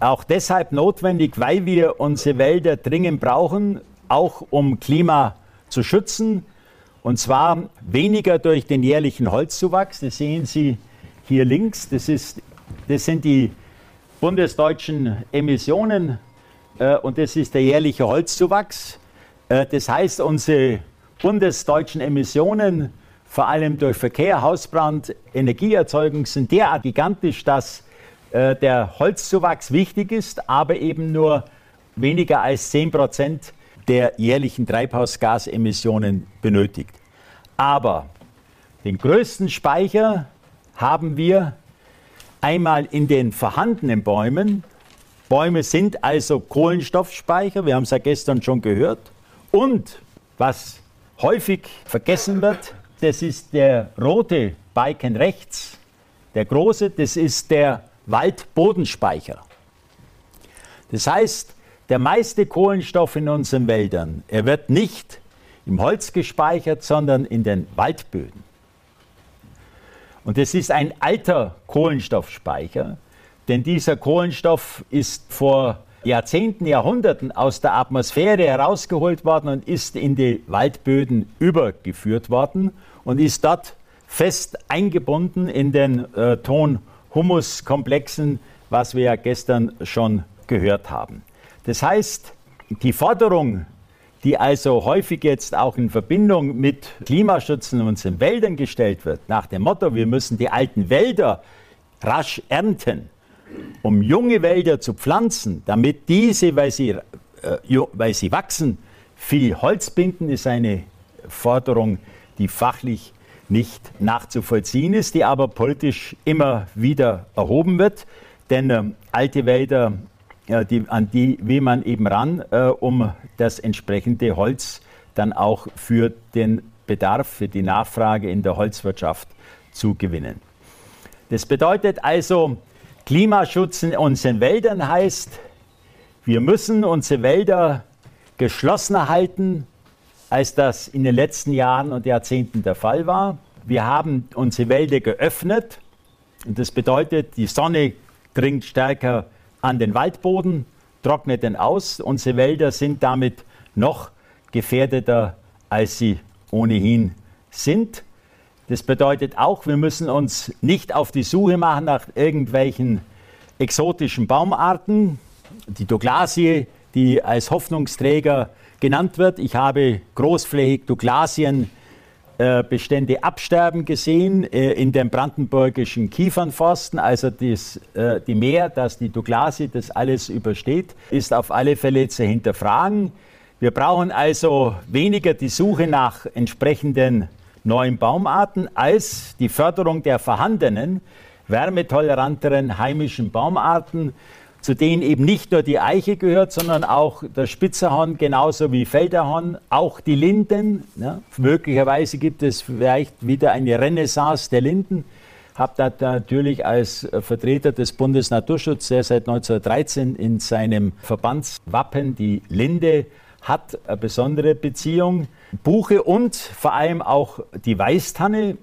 auch deshalb notwendig, weil wir unsere Wälder dringend brauchen, auch um Klima zu schützen. Und zwar weniger durch den jährlichen Holzzuwachs. Das sehen Sie hier links. Das, ist, das sind die bundesdeutschen Emissionen äh, und das ist der jährliche Holzzuwachs. Äh, das heißt, unsere bundesdeutschen Emissionen, vor allem durch Verkehr, Hausbrand, Energieerzeugung, sind derart gigantisch, dass äh, der Holzzuwachs wichtig ist, aber eben nur weniger als 10 Prozent der jährlichen Treibhausgasemissionen benötigt. Aber den größten Speicher haben wir einmal in den vorhandenen Bäumen, Bäume sind also Kohlenstoffspeicher, wir haben es ja gestern schon gehört. Und was häufig vergessen wird, das ist der rote Balken rechts, der große, das ist der Waldbodenspeicher. Das heißt, der meiste Kohlenstoff in unseren Wäldern, er wird nicht im Holz gespeichert, sondern in den Waldböden. Und es ist ein alter Kohlenstoffspeicher, denn dieser Kohlenstoff ist vor Jahrzehnten, Jahrhunderten aus der Atmosphäre herausgeholt worden und ist in die Waldböden übergeführt worden und ist dort fest eingebunden in den äh, Ton-Humus-Komplexen, was wir ja gestern schon gehört haben. Das heißt, die Forderung, die also häufig jetzt auch in Verbindung mit Klimaschutz in unseren Wäldern gestellt wird, nach dem Motto, wir müssen die alten Wälder rasch ernten, um junge Wälder zu pflanzen, damit diese, weil sie, äh, weil sie wachsen, viel Holz binden, ist eine Forderung, die fachlich nicht nachzuvollziehen ist, die aber politisch immer wieder erhoben wird. Denn äh, alte Wälder, äh, die, an die will man eben ran, äh, um das entsprechende Holz dann auch für den Bedarf, für die Nachfrage in der Holzwirtschaft zu gewinnen. Das bedeutet also, Klimaschutz in unseren Wäldern heißt, wir müssen unsere Wälder geschlossener halten, als das in den letzten Jahren und Jahrzehnten der Fall war. Wir haben unsere Wälder geöffnet und das bedeutet, die Sonne dringt stärker an den Waldboden, trocknet den aus. Unsere Wälder sind damit noch gefährdeter, als sie ohnehin sind. Das bedeutet auch, wir müssen uns nicht auf die Suche machen nach irgendwelchen exotischen Baumarten. Die Douglasie, die als Hoffnungsträger genannt wird. Ich habe großflächig Douglasienbestände absterben gesehen äh, in den brandenburgischen Kiefernforsten. Also das, äh, die Mehr, dass die Douglasie das alles übersteht, ist auf alle Fälle zu hinterfragen. Wir brauchen also weniger die Suche nach entsprechenden neuen Baumarten als die Förderung der vorhandenen, wärmetoleranteren heimischen Baumarten, zu denen eben nicht nur die Eiche gehört, sondern auch der Spitzerhorn genauso wie Felderhorn, auch die Linden. Ja, möglicherweise gibt es vielleicht wieder eine Renaissance der Linden. Habe da natürlich als Vertreter des Bundesnaturschutzes, der seit 1913 in seinem Verbandswappen die Linde hat, eine besondere Beziehung. Buche und vor allem auch die Weißtanne,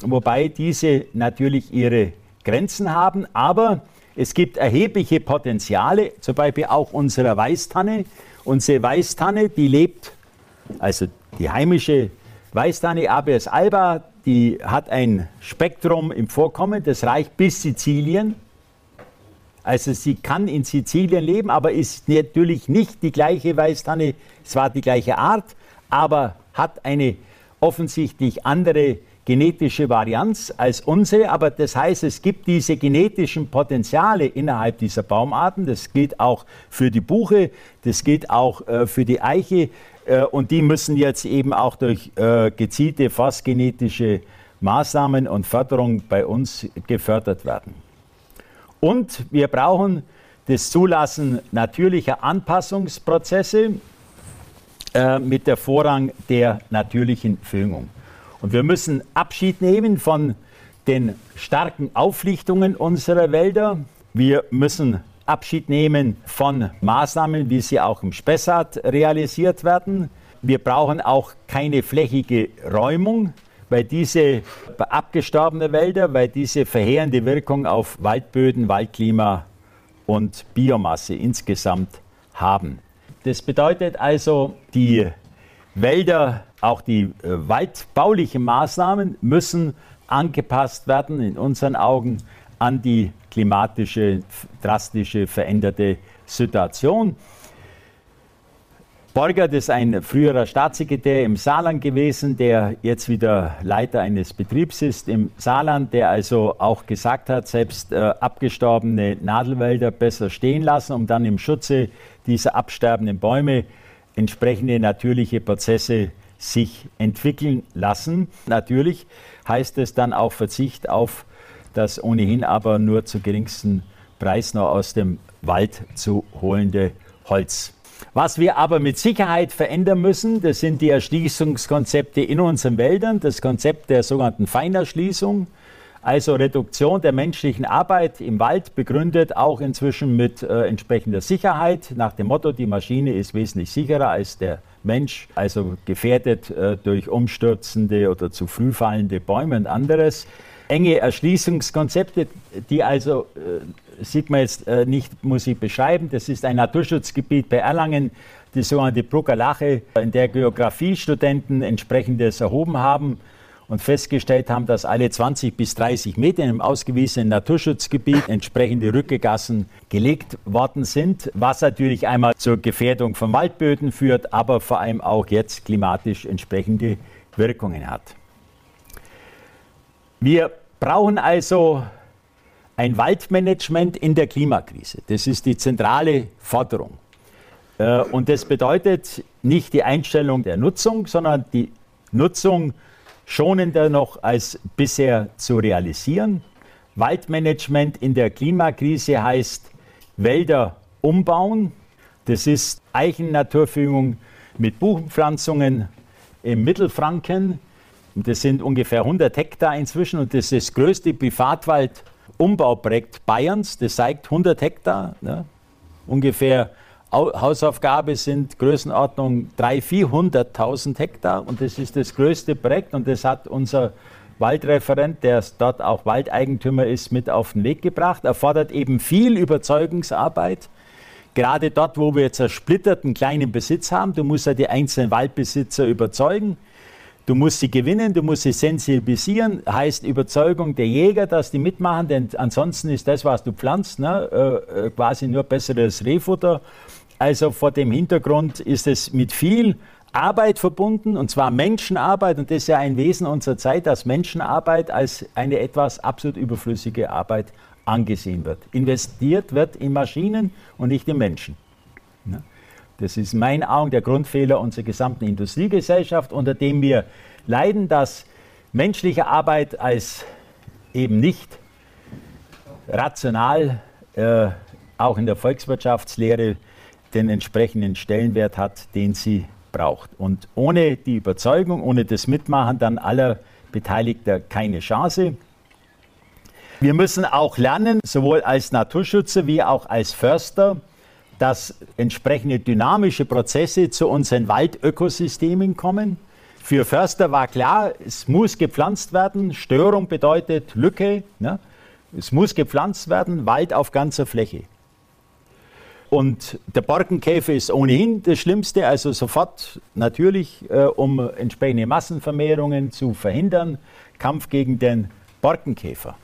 wobei diese natürlich ihre Grenzen haben, aber es gibt erhebliche Potenziale, zum Beispiel auch unsere Weißtanne. Unsere Weißtanne, die lebt, also die heimische Weißtanne Abies alba, die hat ein Spektrum im Vorkommen, das reicht bis Sizilien. Also sie kann in Sizilien leben, aber ist natürlich nicht die gleiche Weißtanne, zwar die gleiche Art, aber hat eine offensichtlich andere genetische Varianz als unsere, aber das heißt, es gibt diese genetischen Potenziale innerhalb dieser Baumarten. Das gilt auch für die Buche, das gilt auch äh, für die Eiche äh, und die müssen jetzt eben auch durch äh, gezielte forstgenetische Maßnahmen und Förderung bei uns gefördert werden. Und wir brauchen das Zulassen natürlicher Anpassungsprozesse äh, mit der Vorrang der natürlichen Fügung. Und wir müssen Abschied nehmen von den starken Auflichtungen unserer Wälder. Wir müssen Abschied nehmen von Maßnahmen, wie sie auch im Spessart realisiert werden. Wir brauchen auch keine flächige Räumung, weil diese abgestorbene Wälder, weil diese verheerende Wirkung auf Waldböden, Waldklima und Biomasse insgesamt haben. Das bedeutet also, die Wälder, auch die äh, waldbaulichen Maßnahmen müssen angepasst werden, in unseren Augen, an die klimatische, drastische, veränderte Situation. Borgert ist ein früherer Staatssekretär im Saarland gewesen, der jetzt wieder Leiter eines Betriebs ist im Saarland, der also auch gesagt hat, selbst äh, abgestorbene Nadelwälder besser stehen lassen, um dann im Schutze dieser absterbenden Bäume entsprechende natürliche Prozesse sich entwickeln lassen. Natürlich heißt es dann auch Verzicht auf das ohnehin aber nur zu geringsten Preis noch aus dem Wald zu holende Holz. Was wir aber mit Sicherheit verändern müssen, das sind die Erschließungskonzepte in unseren Wäldern, das Konzept der sogenannten Feinerschließung, also Reduktion der menschlichen Arbeit im Wald, begründet auch inzwischen mit äh, entsprechender Sicherheit, nach dem Motto, die Maschine ist wesentlich sicherer als der Mensch, also gefährdet äh, durch umstürzende oder zu früh fallende Bäume und anderes. Enge Erschließungskonzepte, die also äh, sieht man jetzt äh, nicht, muss ich beschreiben. Das ist ein Naturschutzgebiet bei Erlangen, die sogenannte Brucker Lache, in der Geografiestudenten entsprechendes erhoben haben. und festgestellt haben, dass alle 20 bis 30 Meter im ausgewiesenen Naturschutzgebiet entsprechende Rückegassen gelegt worden sind, was natürlich einmal zur Gefährdung von Waldböden führt, aber vor allem auch jetzt klimatisch entsprechende Wirkungen hat. Wir brauchen also ein Waldmanagement in der Klimakrise. Das ist die zentrale Forderung. Äh, und das bedeutet nicht die Einstellung der Nutzung, sondern die Nutzung schonender noch als bisher zu realisieren. Waldmanagement in der Klimakrise heißt Wälder umbauen. Das ist Eichennaturfügung mit Buchenpflanzungen im Mittelfranken. Das sind ungefähr 100 Hektar inzwischen und das ist das größte Privatwaldumbauprojekt Bayerns. Das zeigt 100 Hektar, ne? ungefähr Hausaufgabe sind Größenordnung 300.000, 400.000 Hektar und das ist das größte Projekt und das hat unser Waldreferent, der dort auch Waldeigentümer ist, mit auf den Weg gebracht. Erfordert eben viel Überzeugungsarbeit. Gerade dort, wo wir zersplitterten kleinen Besitz haben, du musst ja die einzelnen Waldbesitzer überzeugen. Du musst sie gewinnen, du musst sie sensibilisieren, heißt Überzeugung der Jäger, dass die mitmachen, denn ansonsten ist das, was du pflanzt, ne, äh, äh quasi nur besseres Rehfutter also vor dem Hintergrund ist es mit viel Arbeit verbunden, und zwar Menschenarbeit, und das ist ja ein Wesen unserer Zeit, dass Menschenarbeit als eine etwas absolut überflüssige Arbeit angesehen wird. Investiert wird in Maschinen und nicht in Menschen. Das ist in meinen Augen der Grundfehler unserer gesamten Industriegesellschaft, unter dem wir leiden, dass menschliche Arbeit als eben nicht rational äh, auch in der Volkswirtschaftslehre den entsprechenden Stellenwert hat, den sie braucht. Und ohne die Überzeugung, ohne das Mitmachen dann aller Beteiligter keine Chance. Wir müssen auch lernen, sowohl als Naturschützer wie auch als Förster, dass entsprechende dynamische Prozesse zu unseren Waldökosystemen kommen. Für Förster war klar, es muss gepflanzt werden. Störung bedeutet Lücke. Ne? Es muss gepflanzt werden, Wald auf ganzer Fläche. Und der Borkenkäfer ist ohnehin das Schlimmste, also sofort natürlich, äh, um entsprechende Massenvermehrungen zu verhindern, Kampf gegen den Borkenkäfer.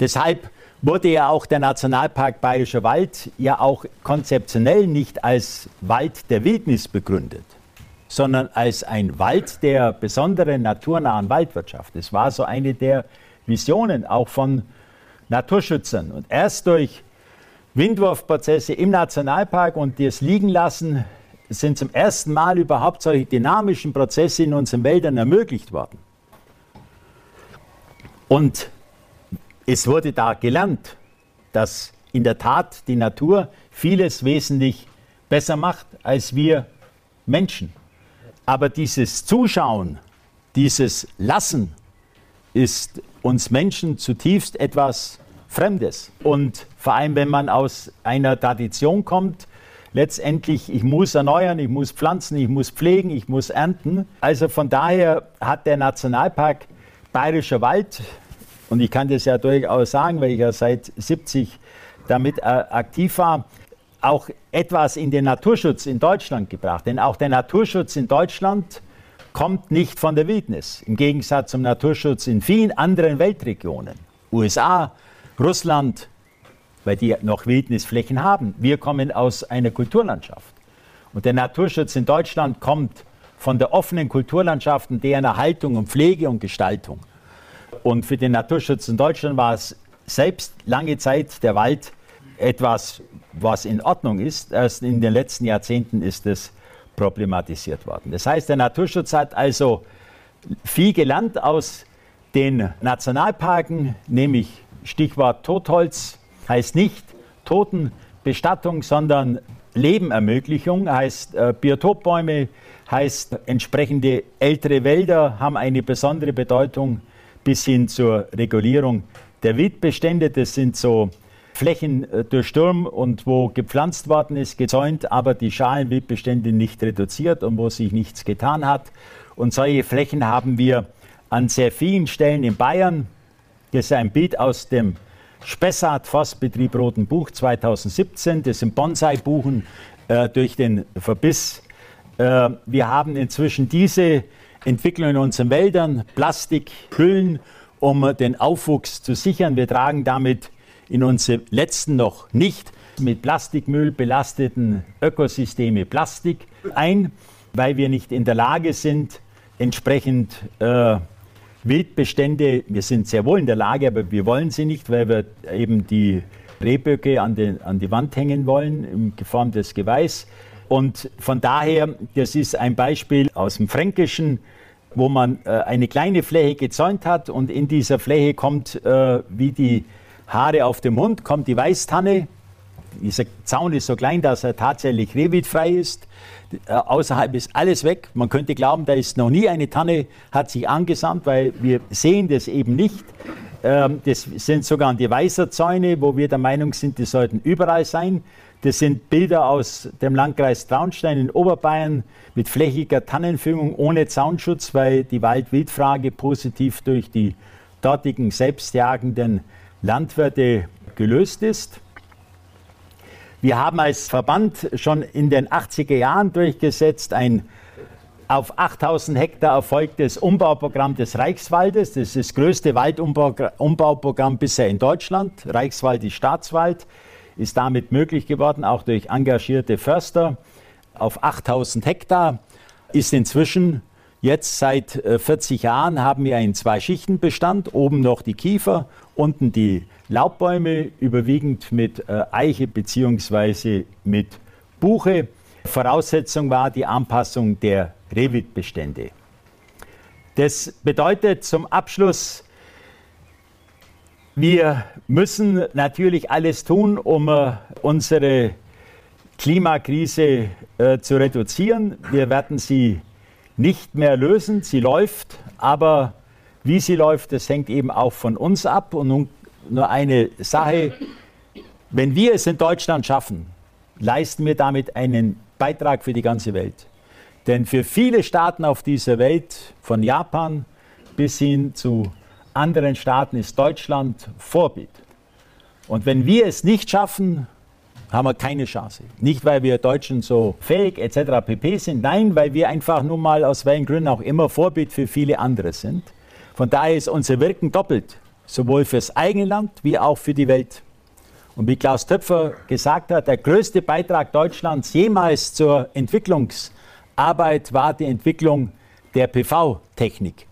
Deshalb wurde ja auch der Nationalpark Bayerischer Wald ja auch konzeptionell nicht als Wald der Wildnis begründet, sondern als ein Wald der besonderen naturnahen Waldwirtschaft. Es war so eine der Visionen auch von Naturschützern. Und erst durch Windwurfprozesse im Nationalpark und das Liegenlassen sind zum ersten Mal überhaupt solche dynamischen Prozesse in unseren Wäldern ermöglicht worden. Und es wurde da gelernt, dass in der Tat die Natur vieles wesentlich besser macht als wir Menschen. Aber dieses Zuschauen, dieses Lassen ist uns Menschen zutiefst etwas Fremdes. Und vor allem, wenn man aus einer Tradition kommt, letztendlich, ich muss erneuern, ich muss pflanzen, ich muss pflegen, ich muss ernten. Also von daher hat der Nationalpark Bayerischer Wald, und ich kann das ja durchaus sagen, weil ich ja seit 70 damit äh, aktiv war, auch etwas in den Naturschutz in Deutschland gebracht. Denn auch der Naturschutz in Deutschland kommt nicht von der Wildnis, im Gegensatz zum Naturschutz in vielen anderen Weltregionen. USA, Russland, weil die noch Wildnisflächen haben. Wir kommen aus einer Kulturlandschaft. Und der Naturschutz in Deutschland kommt von der offenen Kulturlandschaft und deren Erhaltung und Pflege und Gestaltung. Und für den Naturschutz in Deutschland war es selbst lange Zeit der Wald etwas, was in Ordnung ist. Erst in den letzten Jahrzehnten ist es problematisiert worden. Das heißt, der Naturschutz hat also viel gelernt aus den Nationalparken, nämlich Stichwort Totholz heißt nicht Totenbestattung, sondern Lebenermöglichung, heißt äh, Biotopbäume, heißt entsprechende ältere Wälder haben eine besondere Bedeutung bis hin zur Regulierung der Wildbestände. Das sind so Flächen äh, durch Sturm und wo gepflanzt worden ist, gezäunt, aber die Schalenwildbestände nicht reduziert und wo sich nichts getan hat. Und solche Flächen haben wir an sehr vielen Stellen in Bayern, das ist ein Bild aus dem Spessart Forstbetrieb Roten Buch 2017. Das sind Bonsai-Buchen äh, durch den Verbiss. Äh, wir haben inzwischen diese entwickeln in unseren Wäldern Plastikhüllen, um den Aufwuchs zu sichern. Wir tragen damit in unsere letzten noch nicht mit Plastikmüll belasteten Ökosysteme Plastik ein, weil wir nicht in der Lage sind, entsprechend äh, Wildbestände, wir sind sehr wohl in der Lage, aber wir wollen sie nicht, weil wir eben die Rehböcke an, den, an die Wand hängen wollen, in geformtes Geweiß. Und von daher, das ist ein Beispiel aus dem Fränkischen, wo man äh, eine kleine Fläche gezäunt hat und in dieser Fläche kommt, äh, wie die Haare auf dem Hund, kommt die Weißtanne. Dieser Zaun ist so klein, dass er tatsächlich rehwildfrei ist. Äh, außerhalb ist alles weg. Man könnte glauben, da ist noch nie eine Tanne, hat sich angesammelt, weil wir sehen das eben nicht. Ähm, das sind sogar die Weißerzäune, wo wir der Meinung sind, die sollten überall sein. Das sind Bilder aus dem Landkreis Traunstein in Oberbayern mit flächiger Tannenfügung ohne Zaunschutz, weil die Wald-Wild-Frage positiv durch die dortigen selbstjagenden Landwirte gelöst ist. Wir haben als Verband schon in den 80er Jahren durchgesetzt ein auf 8000 Hektar erfolgtes Umbauprogramm des Reichswaldes. Das ist das größte Waldumbauprogramm bisher in Deutschland. Reichswald ist Staatswald, ist damit möglich geworden, auch durch engagierte Förster auf 8000 Hektar. Ist inzwischen jetzt seit 40 äh, Jahren haben wir einen Zwei-Schichten-Bestand. Oben noch die Kiefer, unten die Laubbäume, überwiegend mit äh, Eiche bzw. mit Buche. Voraussetzung war die Anpassung der Revit-Bestände. Das bedeutet zum Abschluss, wir müssen natürlich alles tun, um äh, unsere Klimakrise äh, zu reduzieren. Wir werden sie nicht mehr lösen. Sie läuft, aber wie sie läuft, das hängt eben auch von uns ab. Und nun nur eine Sache. Wenn wir es in Deutschland schaffen, leisten wir damit einen Beitrag für die ganze Welt. Denn für viele Staaten auf dieser Welt, von Japan bis hin zu anderen Staaten, ist Deutschland Vorbild. Und wenn wir es nicht schaffen, haben wir keine Chance. Nicht, weil wir Deutschen so fähig etc. pp. sind, nein, weil wir einfach nur mal aus welchen Gründen auch immer Vorbild für viele andere sind. Von daher ist unser Wirken doppelt sowohl fürs eigene Land wie auch für die Welt. Und wie Klaus Töpfer gesagt hat, der größte Beitrag Deutschlands jemals zur Entwicklungsarbeit war die Entwicklung der PV-Technik,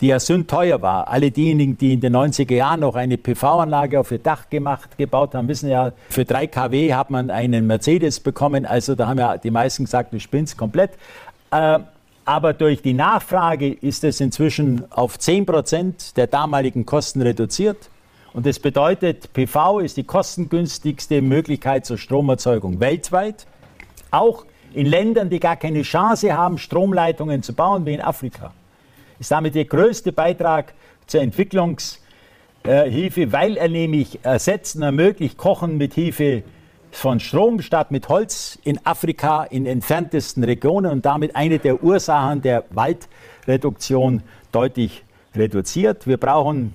die ja sündteuer war. Alle diejenigen, die in den 90er Jahren noch eine PV-Anlage auf ihr Dach gemacht, gebaut haben, wissen ja, für 3 kW hat man einen Mercedes bekommen. Also da haben ja die meisten gesagt, du spinnst komplett. Äh, aber durch die Nachfrage ist es inzwischen auf 10 Prozent der damaligen Kosten reduziert. Und das bedeutet, PV ist die kostengünstigste Möglichkeit zur Stromerzeugung weltweit. Auch in Ländern, die gar keine Chance haben, Stromleitungen zu bauen, wie in Afrika. Ist damit der größte Beitrag zur Entwicklungshilfe, weil er nämlich ersetzen ermöglicht, Kochen mit Hilfe von Strom statt mit Holz in Afrika in entferntesten Regionen und damit eine der Ursachen der Waldreduktion deutlich reduziert. Wir brauchen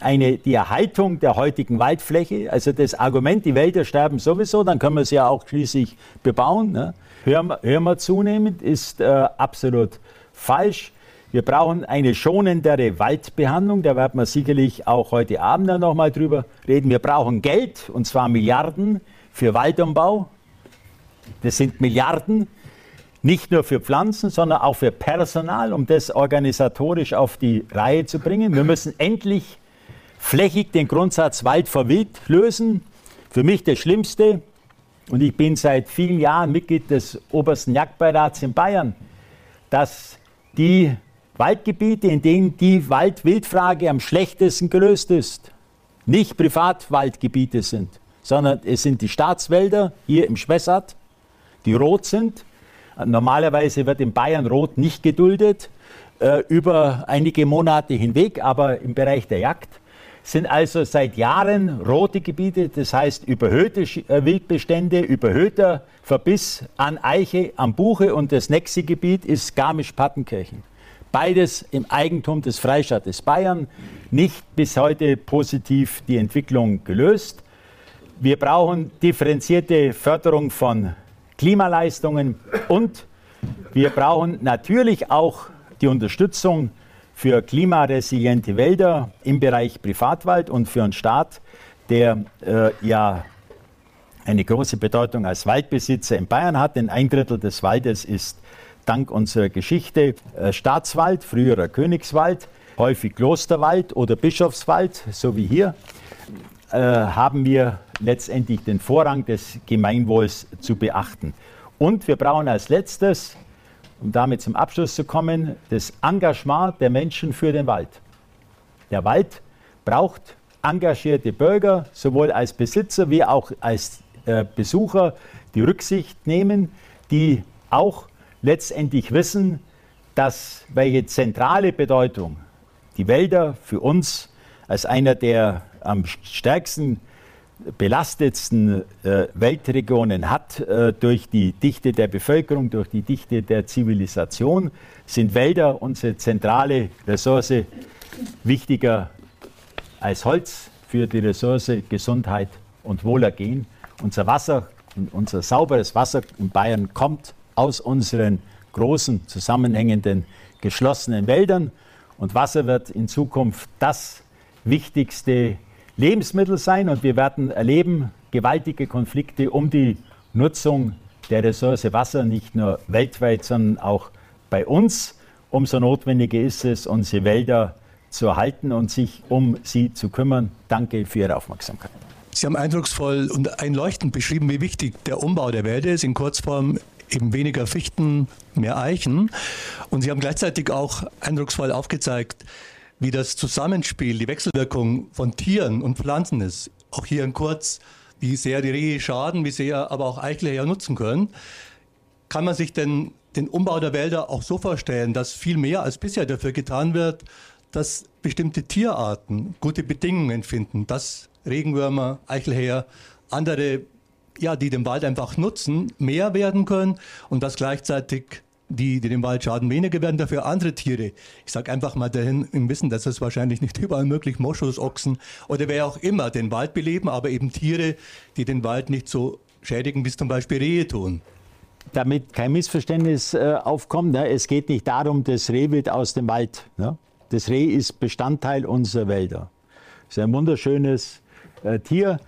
eine, die Erhaltung der heutigen Waldfläche. Also das Argument, die Wälder sterben sowieso, dann können wir sie ja auch schließlich bebauen. Ne? Hören, hören wir zunehmend, ist äh, absolut falsch. Wir brauchen eine schonendere Waldbehandlung, da werden wir sicherlich auch heute Abend noch mal drüber reden. Wir brauchen Geld, und zwar Milliarden für Waldumbau. Das sind Milliarden, nicht nur für Pflanzen, sondern auch für Personal, um das organisatorisch auf die Reihe zu bringen. Wir müssen endlich flächig den Grundsatz Wald vor Wild lösen. Für mich das Schlimmste, und ich bin seit vielen Jahren Mitglied des obersten Jagdbeirats in Bayern, dass die Waldgebiete, in denen die Wald-Wild-Frage am schlechtesten gelöst ist, nicht Privatwaldgebiete sind sondern es sind die Staatswälder hier im Spessart, die rot sind. Normalerweise wird in Bayern rot nicht geduldet äh, über einige Monate hinweg, aber im Bereich der Jagd sind also seit Jahren rote Gebiete, das heißt überhöhte äh, Wildbestände, überhöhter Verbiss an Eiche, am Buche und das nächste Gebiet ist Garmisch-Partenkirchen. Beides im Eigentum des Freistaates Bayern, nicht bis heute positiv die Entwicklung gelöst. Wir brauchen differenzierte Förderung von Klimaleistungen und wir brauchen natürlich auch die Unterstützung für klimaresiliente Wälder im Bereich Privatwald und für einen Staat, der äh, ja eine große Bedeutung als Waldbesitzer in Bayern hat. Denn ein Drittel des Waldes ist dank unserer Geschichte äh, Staatswald, früherer Königswald, häufig Klosterwald oder Bischofswald, so wie hier, äh, haben wir letztendlich den Vorrang des Gemeinwohls zu beachten. Und wir brauchen als letztes um damit zum Abschluss zu kommen, das Engagement der Menschen für den Wald. Der Wald braucht engagierte Bürger, sowohl als Besitzer wie auch als äh, Besucher, die Rücksicht nehmen, die auch letztendlich wissen, dass welche zentrale Bedeutung die Wälder für uns als einer der am stärksten belastetsten äh, Weltregionen hat äh, durch die Dichte der Bevölkerung, durch die Dichte der Zivilisation, sind Wälder unsere zentrale Ressource wichtiger als Holz für die Ressource Gesundheit und Wohlergehen. Unser Wasser, unser sauberes Wasser in Bayern kommt aus unseren großen, zusammenhängenden, geschlossenen Wäldern. Und Wasser wird in Zukunft das wichtigste Lebensmittel sein und wir werden erleben gewaltige Konflikte um die Nutzung der Ressource Wasser, nicht nur weltweit, sondern auch bei uns. Umso notwendiger ist es, unsere Wälder zu erhalten und sich um sie zu kümmern. Danke für Ihre Aufmerksamkeit. Sie haben eindrucksvoll und einleuchtend beschrieben, wie wichtig der Umbau der Wälder ist. In Kurzform eben weniger Fichten, mehr Eichen. Und Sie haben gleichzeitig auch eindrucksvoll aufgezeigt, wie das Zusammenspiel, die Wechselwirkung von Tieren und Pflanzen ist. Auch hier in kurz, wie sehr die Rehe schaden, wie sehr aber auch Eichler nutzen können. Kann man sich denn den Umbau der Wälder auch so vorstellen, dass viel mehr als bisher dafür getan wird, dass bestimmte Tierarten gute Bedingungen finden, dass Regenwürmer, Eichelhäher, andere, ja, die den Wald einfach nutzen, mehr werden können und dass gleichzeitig die, die dem Wald schaden, weniger werden dafür andere Tiere. Ich sage einfach mal dahin im Wissen, dass es wahrscheinlich nicht überall möglich, Moschus, Ochsen oder wer auch immer den Wald beleben, aber eben Tiere, die den Wald nicht so schädigen, wie es zum Beispiel Rehe tun. Damit kein Missverständnis äh, aufkommt, ne? es geht nicht darum, das Rehwild aus dem Wald. Ne? Das Reh ist Bestandteil unserer Wälder. Es ist ein wunderschönes äh, Tier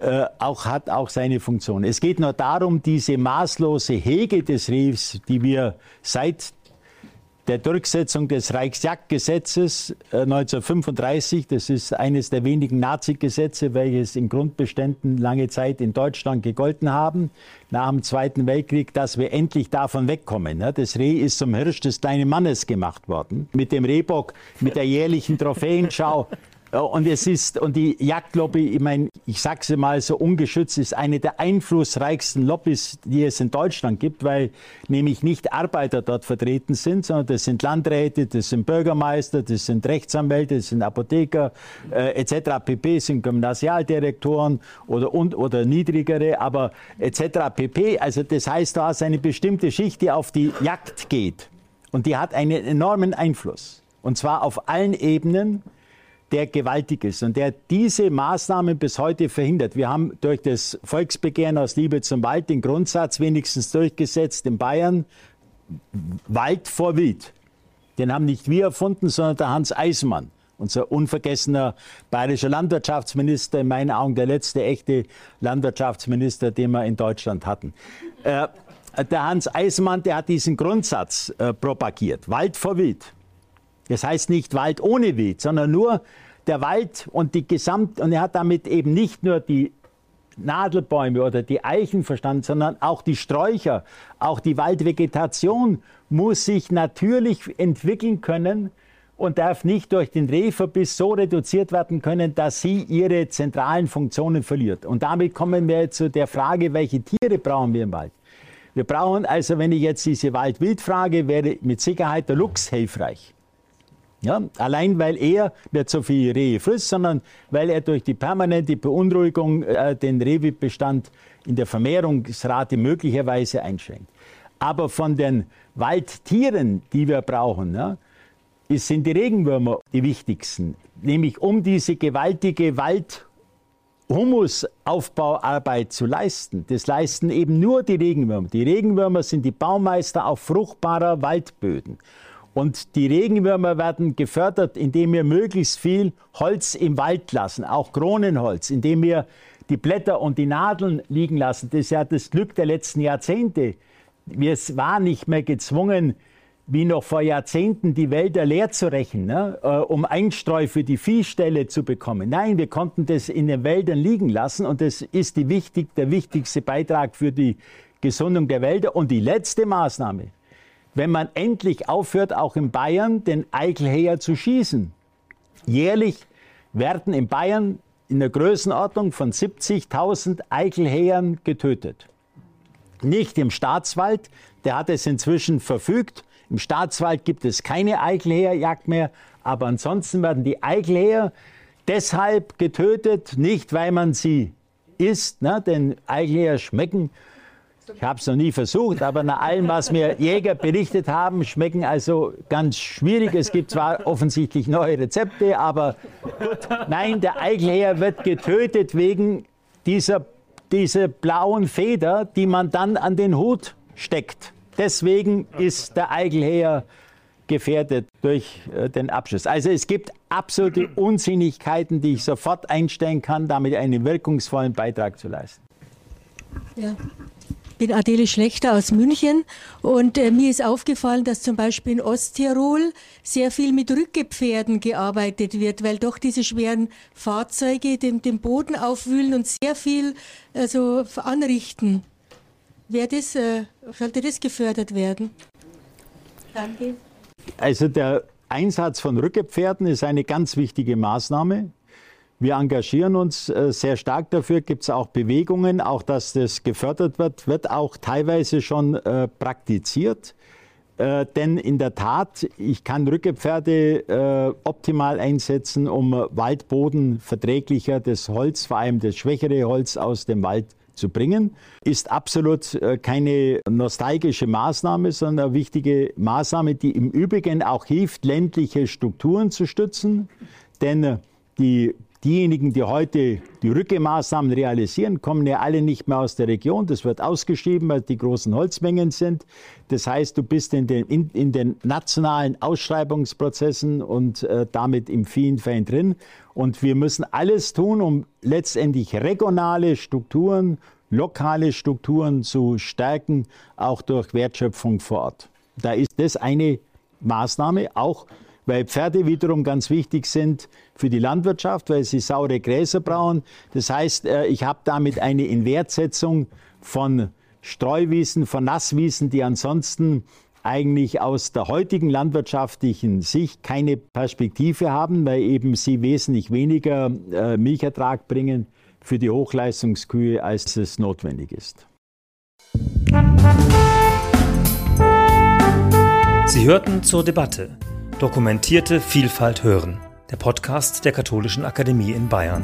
äh, auch, hat auch seine Funktion. Es geht nur darum, diese maßlose Hege des Rehs, die wir seit der Durchsetzung des Reichsjagdgesetzes äh, 1935, das ist eines der wenigen Nazi-Gesetze, welches in Grundbeständen lange Zeit in Deutschland gegolten haben, nach dem Zweiten Weltkrieg, dass wir endlich davon wegkommen. Ne? Das Reh ist zum Hirsch des kleinen Mannes gemacht worden. Mit dem Rehbock, mit der jährlichen Trophäenschau und es ist, und die Jagdlobby, ich meine, ich sage sie mal so ungeschützt, ist eine der einflussreichsten Lobbys, die es in Deutschland gibt, weil nämlich nicht Arbeiter dort vertreten sind, sondern das sind Landräte, das sind Bürgermeister, das sind Rechtsanwälte, das sind Apotheker, äh, etc. pp. sind Gymnasialdirektoren oder, und, oder niedrigere, aber etc. pp. Also das heißt, da ist eine bestimmte Schicht, die auf die Jagd geht. Und die hat einen enormen Einfluss. Und zwar auf allen Ebenen der gewaltig ist und der diese Maßnahmen bis heute verhindert. Wir haben durch das Volksbegehren aus Liebe zum Wald den Grundsatz wenigstens durchgesetzt in Bayern, Wald vor Wild. Den haben nicht wir erfunden, sondern der Hans Eismann, unser unvergessener bayerischer Landwirtschaftsminister, in meinen Augen der letzte echte Landwirtschaftsminister, den wir in Deutschland hatten. Äh, der Hans Eismann, der hat diesen Grundsatz äh, propagiert, Wald vor Wild. Das heißt nicht Wald ohne Wild, sondern nur der Wald und die Gesamt, und er hat damit eben nicht nur die Nadelbäume oder die Eichen verstanden, sondern auch die Sträucher, auch die Waldvegetation muss sich natürlich entwickeln können und darf nicht durch den Rehverbiss so reduziert werden können, dass sie ihre zentralen Funktionen verliert. Und damit kommen wir zu der Frage, welche Tiere brauchen wir im Wald? Wir brauchen also, wenn ich jetzt diese Wald-Wild-Frage, wäre mit Sicherheit der Luchs hilfreich. Ja, allein weil er nicht so viel Rehe frisst, sondern weil er durch die permanente Beunruhigung äh, den Rehwildbestand in der Vermehrungsrate möglicherweise einschränkt. Aber von den Waldtieren, die wir brauchen, ja, sind die Regenwürmer die wichtigsten. Nämlich um diese gewaltige Waldhumusaufbauarbeit zu leisten. Das leisten eben nur die Regenwürmer. Die Regenwürmer sind die Baumeister auf fruchtbarer Waldböden. Und die Regenwürmer werden gefördert, indem wir möglichst viel Holz im Wald lassen, auch Kronenholz, indem wir die Blätter und die Nadeln liegen lassen. Das ist ja das Glück der letzten Jahrzehnte. Wir waren nicht mehr gezwungen, wie noch vor Jahrzehnten die Wälder leer zu rächen, ne, äh, um Einstreu für die Viehställe zu bekommen. Nein, wir konnten das in den Wäldern liegen lassen und das ist wichtig, der wichtigste Beitrag für die Gesundung der Wälder. Und die letzte Maßnahme, wenn man endlich aufhört, auch in Bayern den Eichelheer zu schießen. Jährlich werden in Bayern in der Größenordnung von 70.000 Eichelhähern getötet. Nicht im Staatswald, der hat es inzwischen verfügt. Im Staatswald gibt es keine Eichelhäherjagd mehr, aber ansonsten werden die Eichelhäher deshalb getötet, nicht weil man sie isst, ne, denn Eichelhäher schmecken ich habe es noch nie versucht, aber nach allem, was mir Jäger berichtet haben, schmecken also ganz schwierig. Es gibt zwar offensichtlich neue Rezepte, aber. Nein, der Eichelheer wird getötet wegen dieser, dieser blauen Feder, die man dann an den Hut steckt. Deswegen ist der Eichelheer gefährdet durch äh, den Abschuss. Also es gibt absolute Unsinnigkeiten, die ich sofort einstellen kann, damit einen wirkungsvollen Beitrag zu leisten. Ja, bin Adele Schlechter aus München und äh, mir ist aufgefallen, dass zum Beispiel in Osttirol sehr viel mit Rückgepferden gearbeitet wird, weil doch diese schweren Fahrzeuge den, den Boden aufwühlen und sehr viel also, anrichten. Das, äh, sollte das gefördert werden? Danke. Also der Einsatz von Rückgepferden ist eine ganz wichtige Maßnahme. Wir engagieren uns äh, sehr stark dafür, gibt es auch Bewegungen, auch dass das gefördert wird, wird auch teilweise schon äh, praktiziert. Äh, denn in der Tat, ich kann Rückepferde optimal einsetzen, um Waldboden verträglicher, das Holz, vor allem das schwächere Holz aus dem Wald zu bringen. Ist absolut keine nostalgische Maßnahme, sondern eine wichtige Maßnahme, die im Übrigen auch hilft, ländliche Strukturen zu stützen. Denn die Diejenigen, die heute die Rückemaßnahmen realisieren, kommen ja alle nicht mehr aus der Region. Das wird ausgeschrieben, weil die großen Holzmengen sind. Das heißt, du bist in den, in, in den nationalen Ausschreibungsprozessen und äh, damit im Viehfein drin. Und wir müssen alles tun, um letztendlich regionale Strukturen, lokale Strukturen zu stärken, auch durch Wertschöpfung vor Ort. Da ist das eine Maßnahme, auch weil Pferde wiederum ganz wichtig sind für die Landwirtschaft, weil sie saure Gräser brauchen. Das heißt, äh, ich habe damit eine Inwertsetzung von Streuwiesen, von Nasswiesen, die ansonsten eigentlich aus der heutigen landwirtschaftlichen Sicht keine Perspektive haben, weil eben sie wesentlich weniger äh, Milchertrag bringen für die Hochleistungskühe, als es notwendig ist. Sie hörten zur Debatte Dokumentierte Vielfalt hören. Der Podcast der Katholischen Akademie in Bayern.